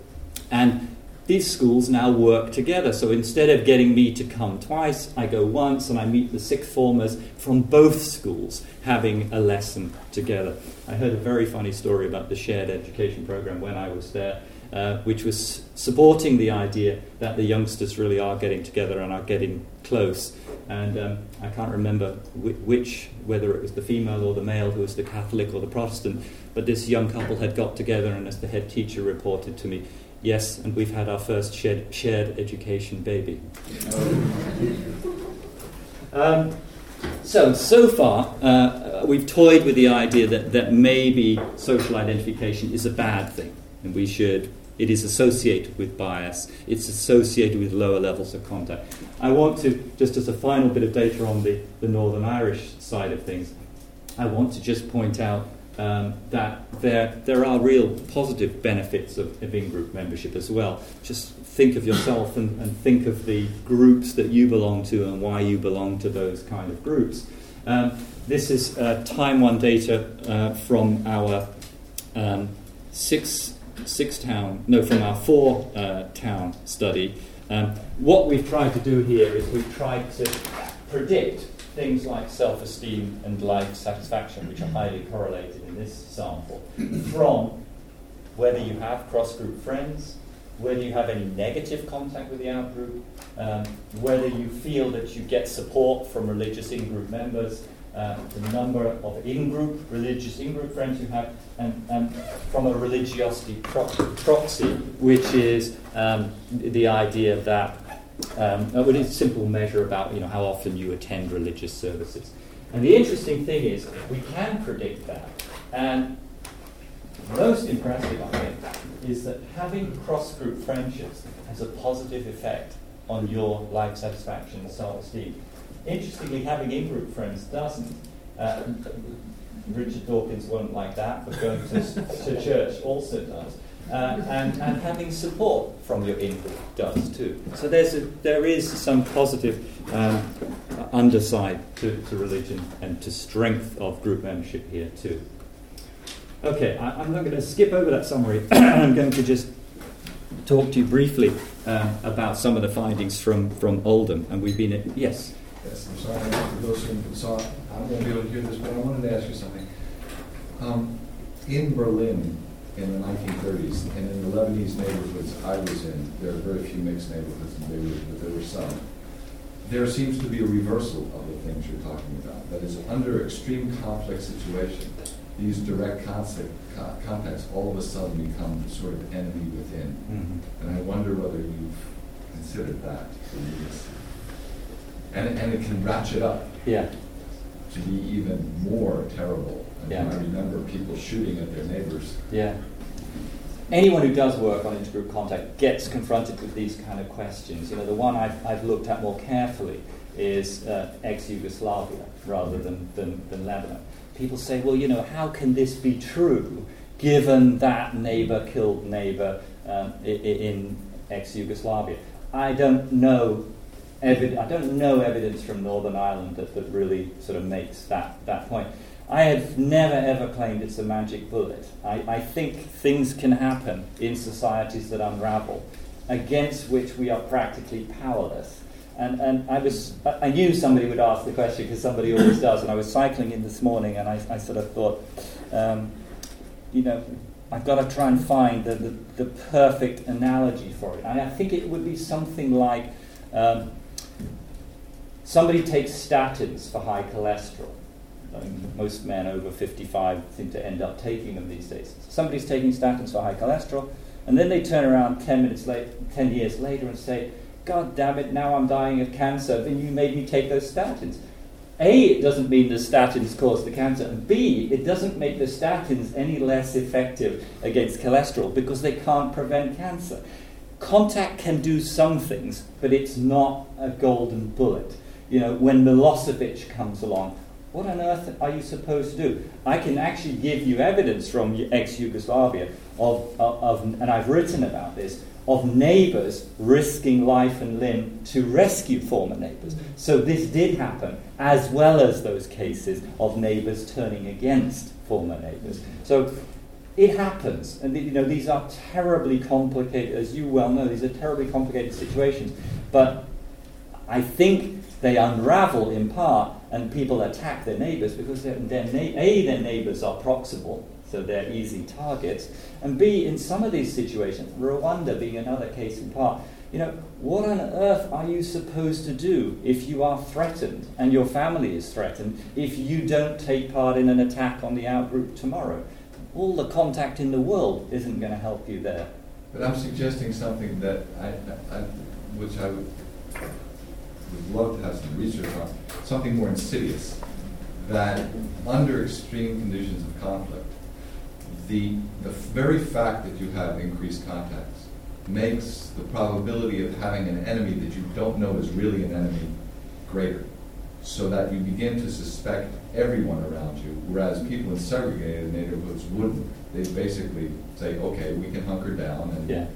And these schools now work together. So instead of getting me to come twice, I go once and I meet the sixth formers from both schools having a lesson together. I heard a very funny story about the shared education program when I was there. Uh, which was supporting the idea that the youngsters really are getting together and are getting close. And um, I can't remember which, whether it was the female or the male who was the Catholic or the Protestant, but this young couple had got together, and as the head teacher reported to me, yes, and we've had our first shared, shared education baby. Um, so, so far, uh, we've toyed with the idea that, that maybe social identification is a bad thing, and we should it is associated with bias. It's associated with lower levels of contact. I want to, just as a final bit of data on the, the Northern Irish side of things, I want to just point out um, that there, there are real positive benefits of, of in group membership as well. Just think of yourself and, and, think of the groups that you belong to and why you belong to those kind of groups. Um, this is uh, Time One data uh, from our um, six six town, no, from our four uh, town study, um, what we've tried to do here is we've tried to predict things like self esteem and life satisfaction, which are highly correlated in this sample, from whether you have cross group friends, whether you have any negative contact with the out group, um, whether you feel that you get support from religious in group members, uh, the number of in-group, religious in-group friends you have, and, and from a religiosity pro- proxy, which is um, the idea that um, uh, it's a simple measure about you know how often you attend religious services. And the interesting thing is we can predict that, and most impressive, I think, is that having cross-group friendships has a positive effect on your life satisfaction and self-esteem. Interestingly, having in-group friends doesn't. Uh, Richard Dawkins won't like that, but going to, to church also does. Uh, and, and having support from your in-group does too. So there's a, there is some positive um, underside to, to religion and to strength of group membership here too. Okay, I, am not going to skip over that summary. <clears throat> I'm going to just talk to you briefly um, about some of the findings from, from Oldham. And we've been at, yes? Yes, I'm sorry for those who saw it. I'm going to be able to hear this, but I wanted to ask you something. Um, in Berlin in the 1930s, and in the Lebanese neighborhoods I was in, there are very few mixed neighborhoods in Beirut, but there were some. There seems to be a reversal of the things you're talking about. That is, under extreme conflict situation, these direct contact, contacts all of a sudden become sort of enemy within. Mm-hmm. And I wonder whether you've considered that and, and it can ratchet up yeah. to be even more terrible. And yeah. I remember people shooting at their neighbors. Yeah. Anyone who does work on intergroup contact gets confronted with these kind of questions. You know, the one I've, I've looked at more carefully is uh, ex-Yugoslavia rather than, than, than Lebanon. People say, well, you know, how can this be true given that neighbor killed neighbor um, in ex-Yugoslavia? I don't know I don't know evidence from Northern Ireland that, that really sort of makes that, that point. I have never ever claimed it's a magic bullet. I, I think things can happen in societies that unravel, against which we are practically powerless. And, and I, was, I knew somebody would ask the question because somebody always does. And I was cycling in this morning and I, I sort of thought, um, you know, I've got to try and find the, the, the perfect analogy for it. And I think it would be something like um, somebody takes statins for high cholesterol. Mean, most men over 55 seem to end up taking them these days. Somebody's taking statins for high cholesterol, and then they turn around 10 minutes late, 10 years later and say, God damn it, now I'm dying of cancer, then you made me take those statins. A, it doesn't mean the statins cause the cancer, and B, it doesn't make the statins any less effective against cholesterol because they can't prevent cancer. Contact can do some things, but it's not a golden bullet. You know, when Milosevic comes along, what on earth are you supposed to do? I can actually give you evidence from ex Yugoslavia of, of, of, and I've written about this, of neighbours risking life and limb to rescue former neighbours. So this did happen, as well as those cases of neighbours turning against former neighbours. So it happens, and you know these are terribly complicated, as you well know. These are terribly complicated situations, but I think they unravel in part, and people attack their neighbours because na- a their neighbours are proximal, so they're easy targets. And B, in some of these situations, Rwanda being another case in part, you know, what on earth are you supposed to do if you are threatened and your family is threatened if you don't take part in an attack on the outgroup tomorrow? All the contact in the world isn't going to help you there. But I'm suggesting something that I, I, which I would, would love to have some research on, something more insidious, that under extreme conditions of conflict, the, the very fact that you have increased contacts makes the probability of having an enemy that you don't know is really an enemy greater. So that you begin to suspect everyone around you, whereas people in segregated neighborhoods wouldn't. They basically say, okay, we can hunker down. And yeah.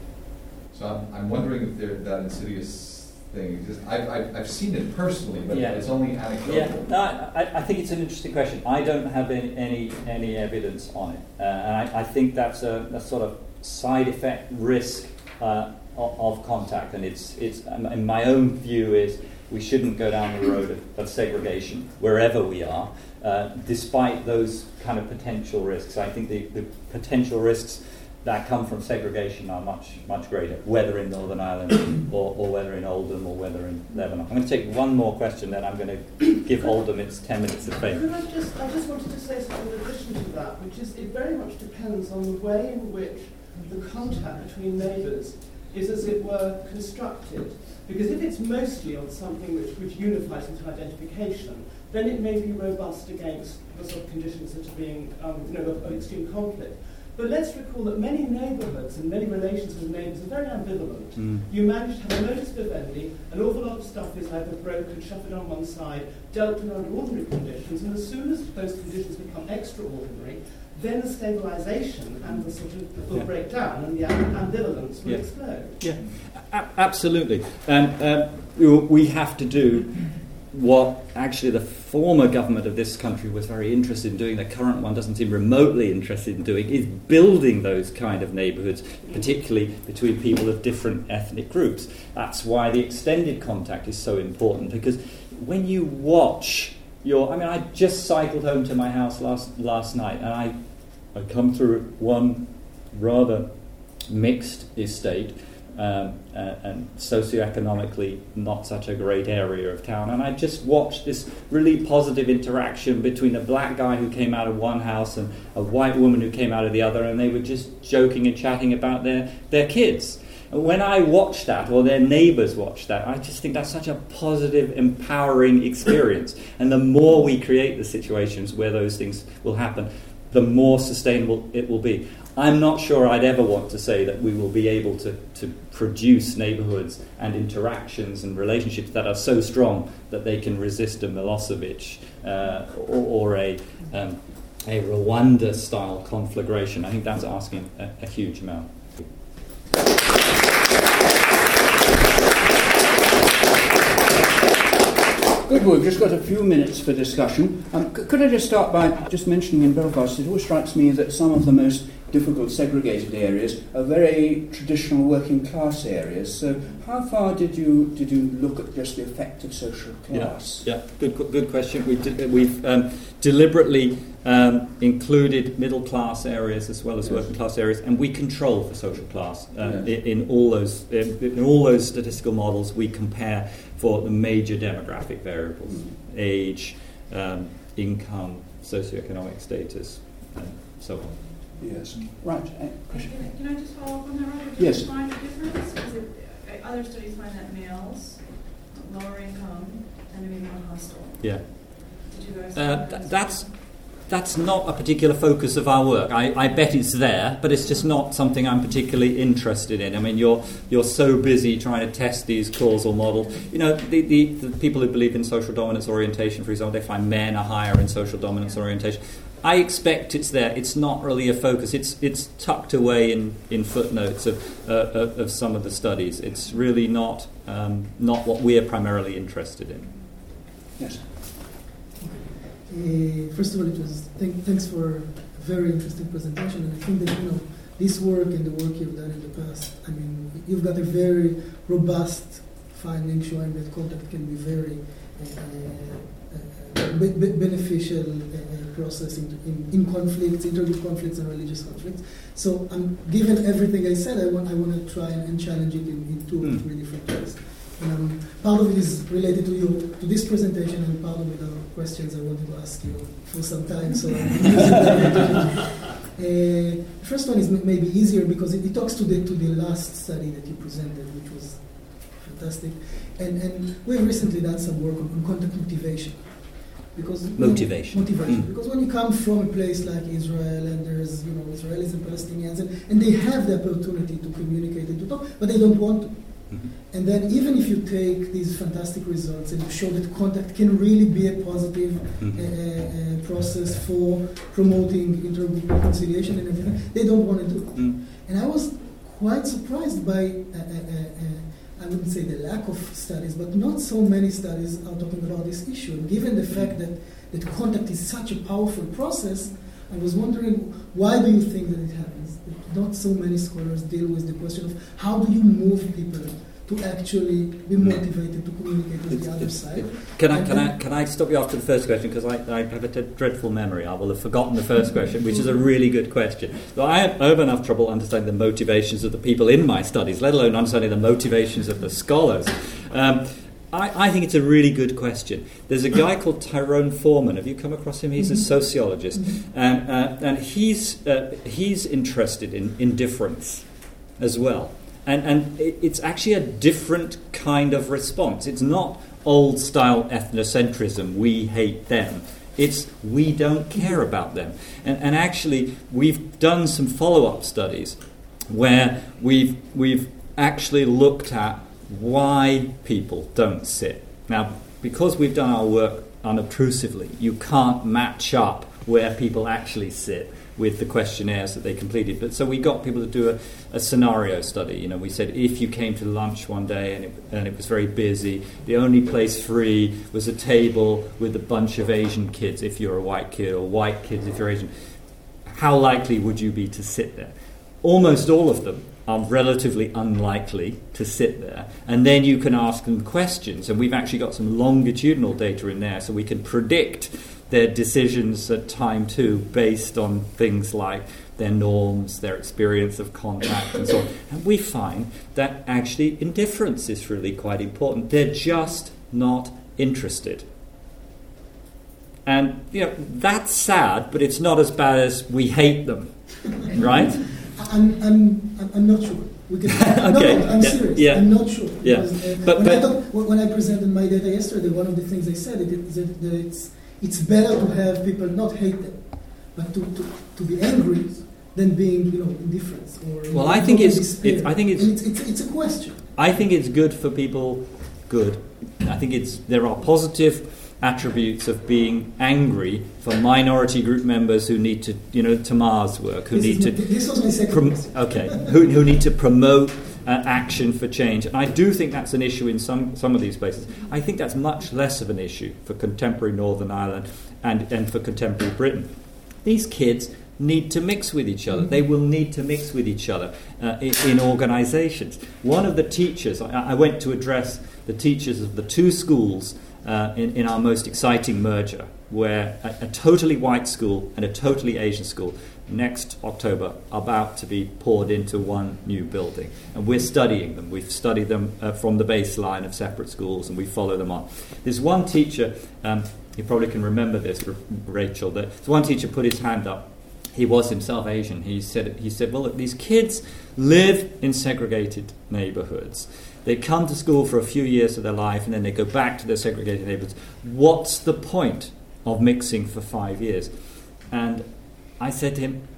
So I'm, I'm wondering if there, that insidious thing exists. I've, I've, I've seen it personally, but yeah. it's only anecdotal. Yeah, no, I, I think it's an interesting question. I don't have any, any, any evidence on it. Uh, and I, I think that's a, a sort of side effect risk uh, of, of, contact. And it's, it's, and my own view is we shouldn't go down the road of, of segregation wherever we are, uh, despite those kind of potential risks. I think the, the potential risks that come from segregation are much, much greater, whether in Northern Ireland <coughs> or, or whether in Oldham or whether in Lebanon. I'm going to take one more question, then I'm going to give Oldham its 10 minutes of fame. I just, I just wanted to say something in addition to that, which is it very much depends on the way in which the contact between neighbours is, as it were, constructed. Because if it's mostly on something which, which unifies into identification, then it may be robust against the sort of conditions that are being, um, you know, of, of extreme conflict. But let's recall that many neighbourhoods and many relations with neighbours are very ambivalent. Mm. You manage to have a modus vivendi, an awful lot of stuff is either broken, shuffled on one side, dealt with under ordinary conditions, and as soon as those conditions become extraordinary, then the stabilisation and the sort of will yeah. break down and the ambivalence will yeah. explode. Yeah, a- absolutely. And um, we have to do what actually the former government of this country was very interested in doing, the current one doesn't seem remotely interested in doing, is building those kind of neighbourhoods, particularly between people of different ethnic groups. That's why the extended contact is so important, because when you watch your. I mean, I just cycled home to my house last, last night, and I I come through one rather mixed estate um, and socioeconomically not such a great area of town. And I just watched this really positive interaction between a black guy who came out of one house and a white woman who came out of the other, and they were just joking and chatting about their, their kids. And when I watch that, or their neighbors watch that, I just think that's such a positive, empowering experience. <coughs> And the more we create the situations where those things will happen, the more sustainable it will be. I'm not sure I'd ever want to say that we will be able to, to produce neighborhoods and interactions and relationships that are so strong that they can resist a Milosevic uh, or, or, a, um, a Rwanda style conflagration. I think that's asking a, a huge amount. Good, we've just got a few minutes for discussion. Um, c- could I just start by just mentioning in Belfast, it always strikes me that some of the most difficult segregated areas are very traditional working class areas. So, how far did you did you look at just the effect of social class? Yeah, yeah. good good question. We did, we've um, deliberately um, included middle class areas as well as Yes. working class areas, and we control for social class uh, Yes. in, in all those in, in all those statistical models. We compare for the major demographic variables: age, um, income, socioeconomic status, and so on. Yes. Right. Uh, Can. I- can I just follow up on that, Robert? Did Yes. you find a difference? Is it, uh, other studies find that males, lower income, tend to be more hostile. Yeah. Did you guys? Uh, find th- that? that's that's not a particular focus of our work. I, I bet it's there, but it's just not something I'm particularly interested in. I mean, you're you're so busy trying to test these causal models. You know, the, the, the people who believe in social dominance orientation, for example, they find men are higher in social dominance orientation. I expect it's there. It's not really a focus. It's it's tucked away in, in footnotes of, uh, of some of the studies. It's really not um, not what we're primarily interested in. Yes. Uh, first of all, it was thank, thanks for a very interesting presentation, and I think that you know this work and the work you've done in the past. I mean, you've got a very robust finding showing that contact can be very uh, uh, be- beneficial uh, uh, process in, in, in conflicts, intergroup conflicts, and religious conflicts. So, um, given everything I said, I want I want to try and, and challenge it in, in two or Hmm. three different ways. Um, part of it is related to you, to this presentation, and part of it are questions I wanted to ask you for some time. So, <laughs> uh, first one is m- maybe easier because it, it talks to the to the last study that you presented, which was fantastic, and and we've recently done some work on, on contact motivation. Because Motivation. motivation. Mm. Because when you come from a place like Israel and there's you know Israelis and Palestinians and, and they have the opportunity to communicate and to talk, but they don't want to. Mhm. And then even if you take these fantastic results and you show that contact can really be a positive Mhm. uh, uh, process for promoting intergroup reconciliation and everything, they don't want to do it. Mm. And I was quite surprised by, uh, uh, uh, uh, I wouldn't say the lack of studies, but not so many studies are talking about this issue. And given the fact that, that contact is such a powerful process, I was wondering why do you think that it happens? That not so many scholars deal with the question of how do you move people to actually be motivated to communicate with the other side? Can I, can, I, can I stop you after the first question? Because I, I have a dreadful memory. I will have forgotten the first question, which is a really good question. So I have, I have enough trouble understanding the motivations of the people in my studies, let alone understanding the motivations of the scholars. Um, I, I think it's a really good question. There's a guy called Tyrone Forman. Have you come across him? He's a Mhm. sociologist. And, uh, and he's, uh, he's interested in indifference as well. And, and it's actually a different kind of response. It's not old style ethnocentrism, we hate them. It's we don't care about them. And, and actually, we've done some follow up studies where we've, we've actually looked at why people don't sit. Now, because we've done our work unobtrusively, you can't match up where people actually sit with the questionnaires that they completed. But so we got people to do a, a scenario study. You know, we said if you came to lunch one day and it, and it was very busy, the only place free was a table with a bunch of Asian kids if you're a white kid, or white kids if you're Asian. How likely would you be to sit there? Almost all of them are relatively unlikely to sit there. And then you can ask them questions. And we've actually got some longitudinal data in there so we can predict their decisions at time two based on things like their norms, their experience of contact, and so on. And we find that actually indifference is really quite important. They're just not interested. And you know that's sad, but it's not as bad as we hate them, <laughs> right? I'm, I'm, I'm- I'm not sure. We can, <laughs> Okay, No, I'm yeah, serious. yeah. I'm not sure. Yeah. Because, uh, But- when, but- I talk, when I presented my data yesterday, one of the things I said is that it's, it's better to have people not hate them, but to, to, to be angry than being, you know, indifferent or Well, I think it's- it's- I think it's- it's, it's, it's a question. I think it's good for people. Good. I think it's there are positive attributes of being angry for minority group members who need to, you know, Tamar's work, who This, need is to my, this was my second prom- okay, who, who need to promote uh, action for change. And I do think that's an issue in some, some of these places. I think that's much less of an issue for contemporary Northern Ireland and, and for contemporary Britain. These kids need to mix with each other. They will need to mix with each other uh, in, in organizations. One of the teachers, I, I, went to address the teachers of the two schools uh, in, in our most exciting merger, where a, a, totally white school and a totally Asian school next October about to be poured into one new building. And we're studying them. We've studied them uh, from the baseline of separate schools and we follow them on. There's one teacher, um, you probably can remember this, Rachel, that one teacher put his hand up he was himself Asian. He said, he said, well, look, these kids live in segregated neighborhoods. They come to school for a few years of their life and then they go back to their segregated neighborhoods. What's the point of mixing for five years? And I said to him,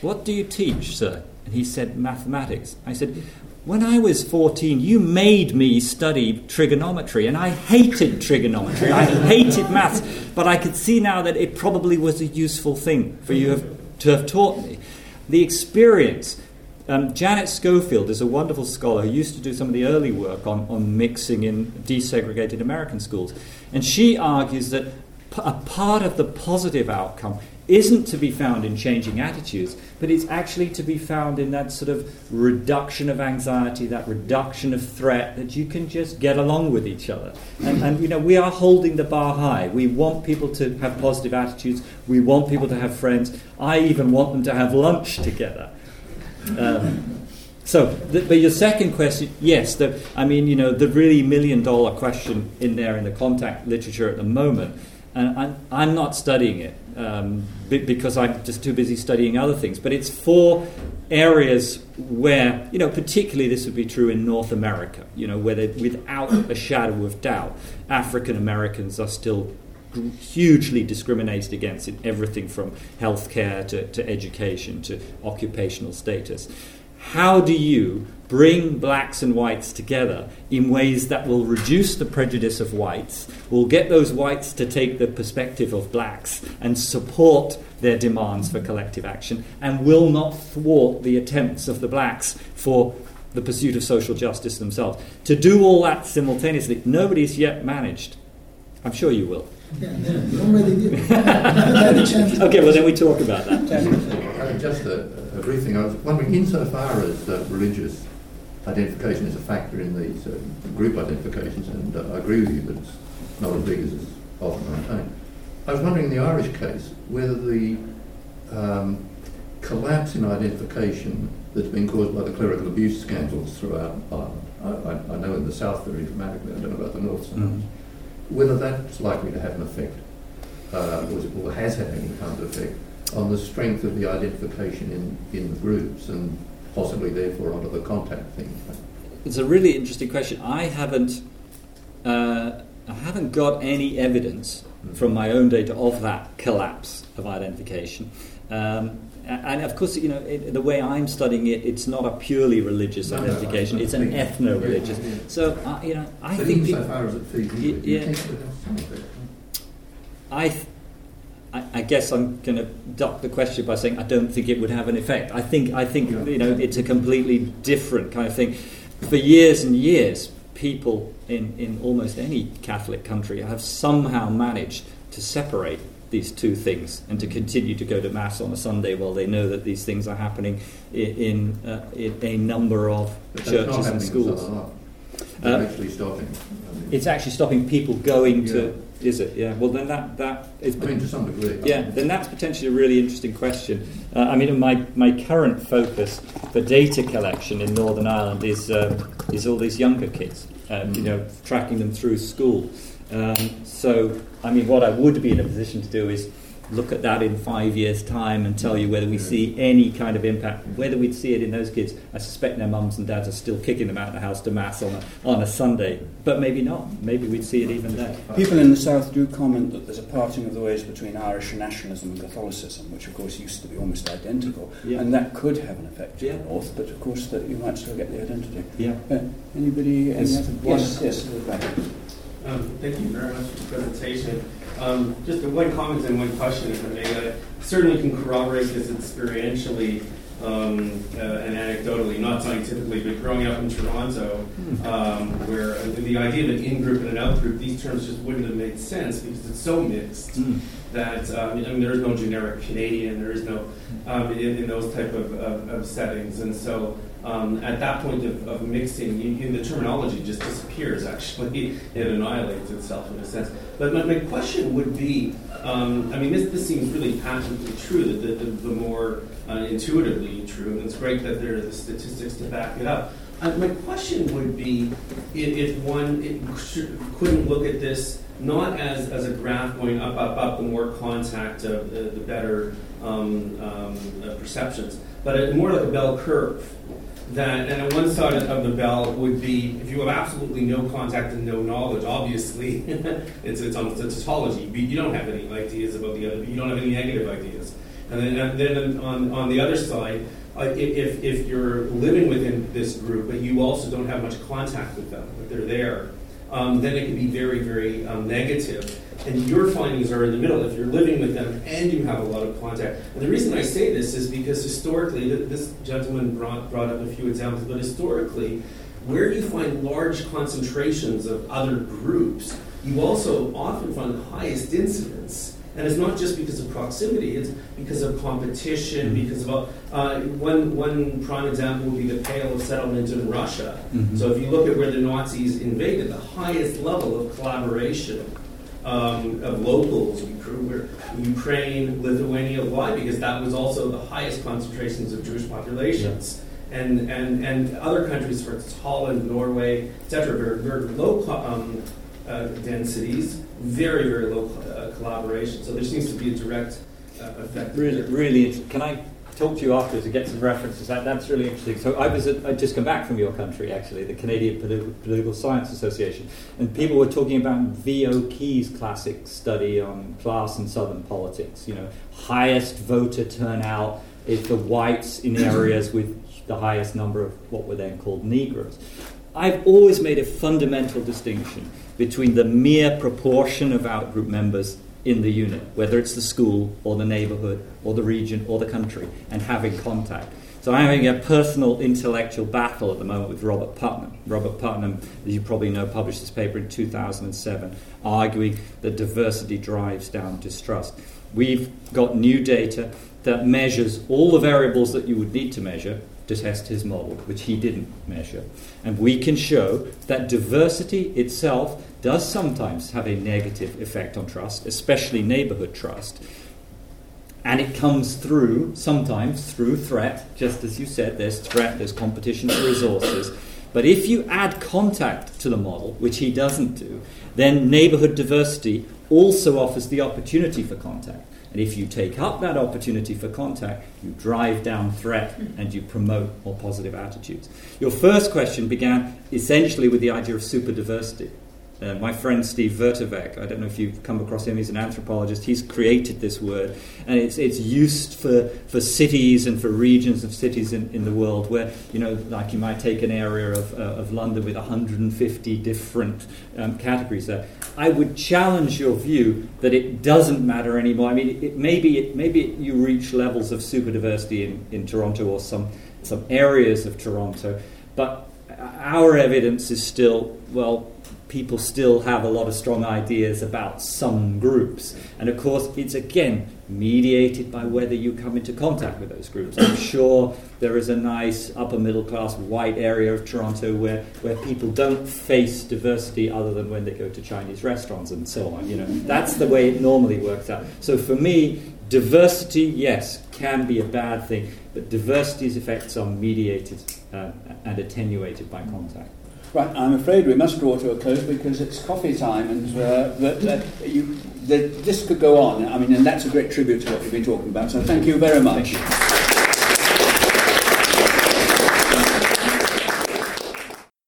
What do you teach, sir? And he said, Mathematics. I said, when I was 14, you made me study trigonometry, and I hated trigonometry. I hated maths, but I could see now that it probably was a useful thing for you have, to have taught me. The experience. Um, Janet Schofield is a wonderful scholar who used to do some of the early work on, on mixing in desegregated American schools. And she argues that a part of the positive outcome isn't to be found in changing attitudes, but it's actually to be found in that sort of reduction of anxiety, that reduction of threat, that you can just get along with each other. And, and you know, we are holding the bar high. We want people to have positive attitudes. We want people to have friends. I even want them to have lunch together. Um, so, but your second question, yes, the, I mean, you know, the really million dollar question in there in the contact literature at the moment, and I'm, I'm not studying it um, because I'm just too busy studying other things. But it's for areas where, you know, particularly this would be true in North America, you know, where without a shadow of doubt, African Americans are still hugely discriminated against in everything from healthcare to, to education to occupational status. How do you bring blacks and whites together in ways that will reduce the prejudice of whites, will get those whites to take the perspective of blacks and support their demands for collective action, and will not thwart the attempts of the blacks for the pursuit of social justice themselves. To do all that simultaneously, nobody's yet managed. I'm sure you will. Yeah, already did. okay, well then we talk about that. Uh, just a, a, brief thing. I was wondering, insofar as uh, religious identification is a factor in these uh, group identifications, and uh, I agree with you that it's not as big as it's often maintained. I was wondering in the Irish case whether the um, collapse in identification that's been caused by the clerical abuse scandals throughout Ireland, I, I, I know in the south very dramatically, I don't know about the north, mm-hmm. whether that's likely to have an effect, uh, or, or has had any kind of effect on the strength of the identification in, in the groups and possibly therefore onto the contact thing? It's a really interesting question. I haven't, uh, I haven't got any evidence mm-hmm. from my own data of that collapse of identification. Um, and of course, you know, it, the way I'm studying it, it's not a purely religious no, identification; no, it's an ethno-religious. Yeah, yeah. So, uh, you know, I so think so far as it feeds into yeah, I, th- I, I guess I'm going to duck the question by saying I don't think it would have an effect. I think I think you know it's a completely different kind of thing. For years and years, people in, in almost any Catholic country have somehow managed to separate these two things and to continue to go to mass on a Sunday while they know that these things are happening in, in, uh, in a number of but churches and schools. Uh, actually stopping. It's actually stopping people going yeah. to is it? Yeah. Well, then that that is. I mean, to some degree. Yeah. Then that's potentially a really interesting question. Uh, I mean, my my current focus for data collection in Northern Ireland is uh, is all these younger kids. Um, you know, tracking them through school. Um, so, I mean, what I would be in a position to do is look at that in five years' time and tell you whether we see any kind of impact. Whether we'd see it in those kids, I suspect their mums and dads are still kicking them out of the house to mass on a, on a Sunday, but maybe not. Maybe we'd see it even there. People in the south do comment that there's a parting of the ways between Irish nationalism and Catholicism, which of course used to be almost identical, yeah. and that could have an effect in the north. But of course, that you might still get the identity. Yeah. Uh, anybody? Any other? Yes. Yes. Um, thank you very much for the presentation. Um, just one comment and one question, if I may. Uh, certainly can corroborate this experientially um, uh, and anecdotally, not scientifically, but growing up in Toronto, hmm. um, where the idea of an in-group and an out-group, these terms just wouldn't have made sense because it's so mixed mm. that um, I mean, there is no generic Canadian, there is no um, in, in, those type of, of, of settings, and so um, at that point of, of mixing, you, you, the terminology just disappears. <laughs> Actually, it annihilates itself in a sense. But my, my question would be, um, I mean, this, this seems really patently true. The, the, the more uh, intuitively true, and it's great that there are the statistics to back it up. Uh, my question would be, if, one couldn't look at this not as, as a graph going up, up, up, the more contact, uh, the, the better um, um, uh, perceptions, but more like a bell curve that, and on one side of the bell would be if you have absolutely no contact and no knowledge, obviously, <laughs> it's, it's almost a tautology. You don't have any ideas about the other, you don't have any negative ideas. And then, and then on, on the other side, uh, if, if you're living within this group, but you also don't have much contact with them, but they're there, um, then it can be very, very um, negative. And your findings are in the middle if you're living with them and you have a lot of contact. And the reason I say this is because historically, this gentleman brought, brought up a few examples, but historically, where you find large concentrations of other groups, you also often find the highest incidence and it's not just because of proximity, it's because of competition, mm-hmm. because of uh, one, one prime example would be the Pale of settlement in Russia. Mm-hmm. So if you look at where the Nazis invaded, the highest level of collaboration um, of locals, Ukraine, Lithuania, why? Because that was also the highest concentrations of Jewish populations. Yeah. And, and, and other countries, for instance, Holland, Norway, etc., very, very low um, uh, densities, very, very low uh, collaboration. So there seems to be a direct uh, effect. Really, really Can I talk to you afterwards to get some references? That, that's really interesting. So I was at, I just come back from your country, actually, the Canadian Politi- Political Science Association, and people were talking about V.O. Key's classic study on class and southern politics. You know, highest voter turnout is the whites in areas with the highest number of what were then called Negroes. I've always made a fundamental distinction between the mere proportion of outgroup members in the unit, whether it's the school or the neighborhood or the region or the country, and having contact. So I'm having a personal intellectual battle at the moment with Robert Putnam. Robert Putnam, as you probably know, published this paper in 2007, arguing that diversity drives down distrust. We've got new data that measures all the variables that you would need to measure to test his model, which he didn't measure. And we can show that diversity itself does sometimes have a negative effect on trust, especially neighborhood trust. And it comes through, sometimes through threat, just as you said, there's threat, there's competition for resources. But if you add contact to the model, which he doesn't do, then neighborhood diversity also offers the opportunity for contact. And if you take up that opportunity for contact, you drive down threat and you promote more positive attitudes. Your first question began essentially with the idea of super diversity. Uh, my friend Steve Vertovec, I don't know if you've come across him, he's an anthropologist, he's created this word, and it's, it's used for, for cities and for regions of cities in, in the world where, you know, like you might take an area of, uh, of London with 150 different um, categories there. I would challenge your view that it doesn't matter anymore. I mean, it, it, maybe, it, maybe you reach levels of super diversity in, in Toronto or some, some areas of Toronto, but our evidence is still, well, people still have a lot of strong ideas about some groups. And of course, it's again mediated by whether you come into contact with those groups. I'm <coughs> sure there is a nice upper middle class white area of Toronto where, where people don't face diversity other than when they go to Chinese restaurants and so on. You know, that's the way it normally works out. So for me, diversity, yes, can be a bad thing, but diversity's effects are mediated uh, and attenuated by contact. Right, I'm afraid we must draw to a close because it's coffee time, and uh, but, uh, you, the, this could go on. I mean, and that's a great tribute to what we've been talking about. So thank you very much.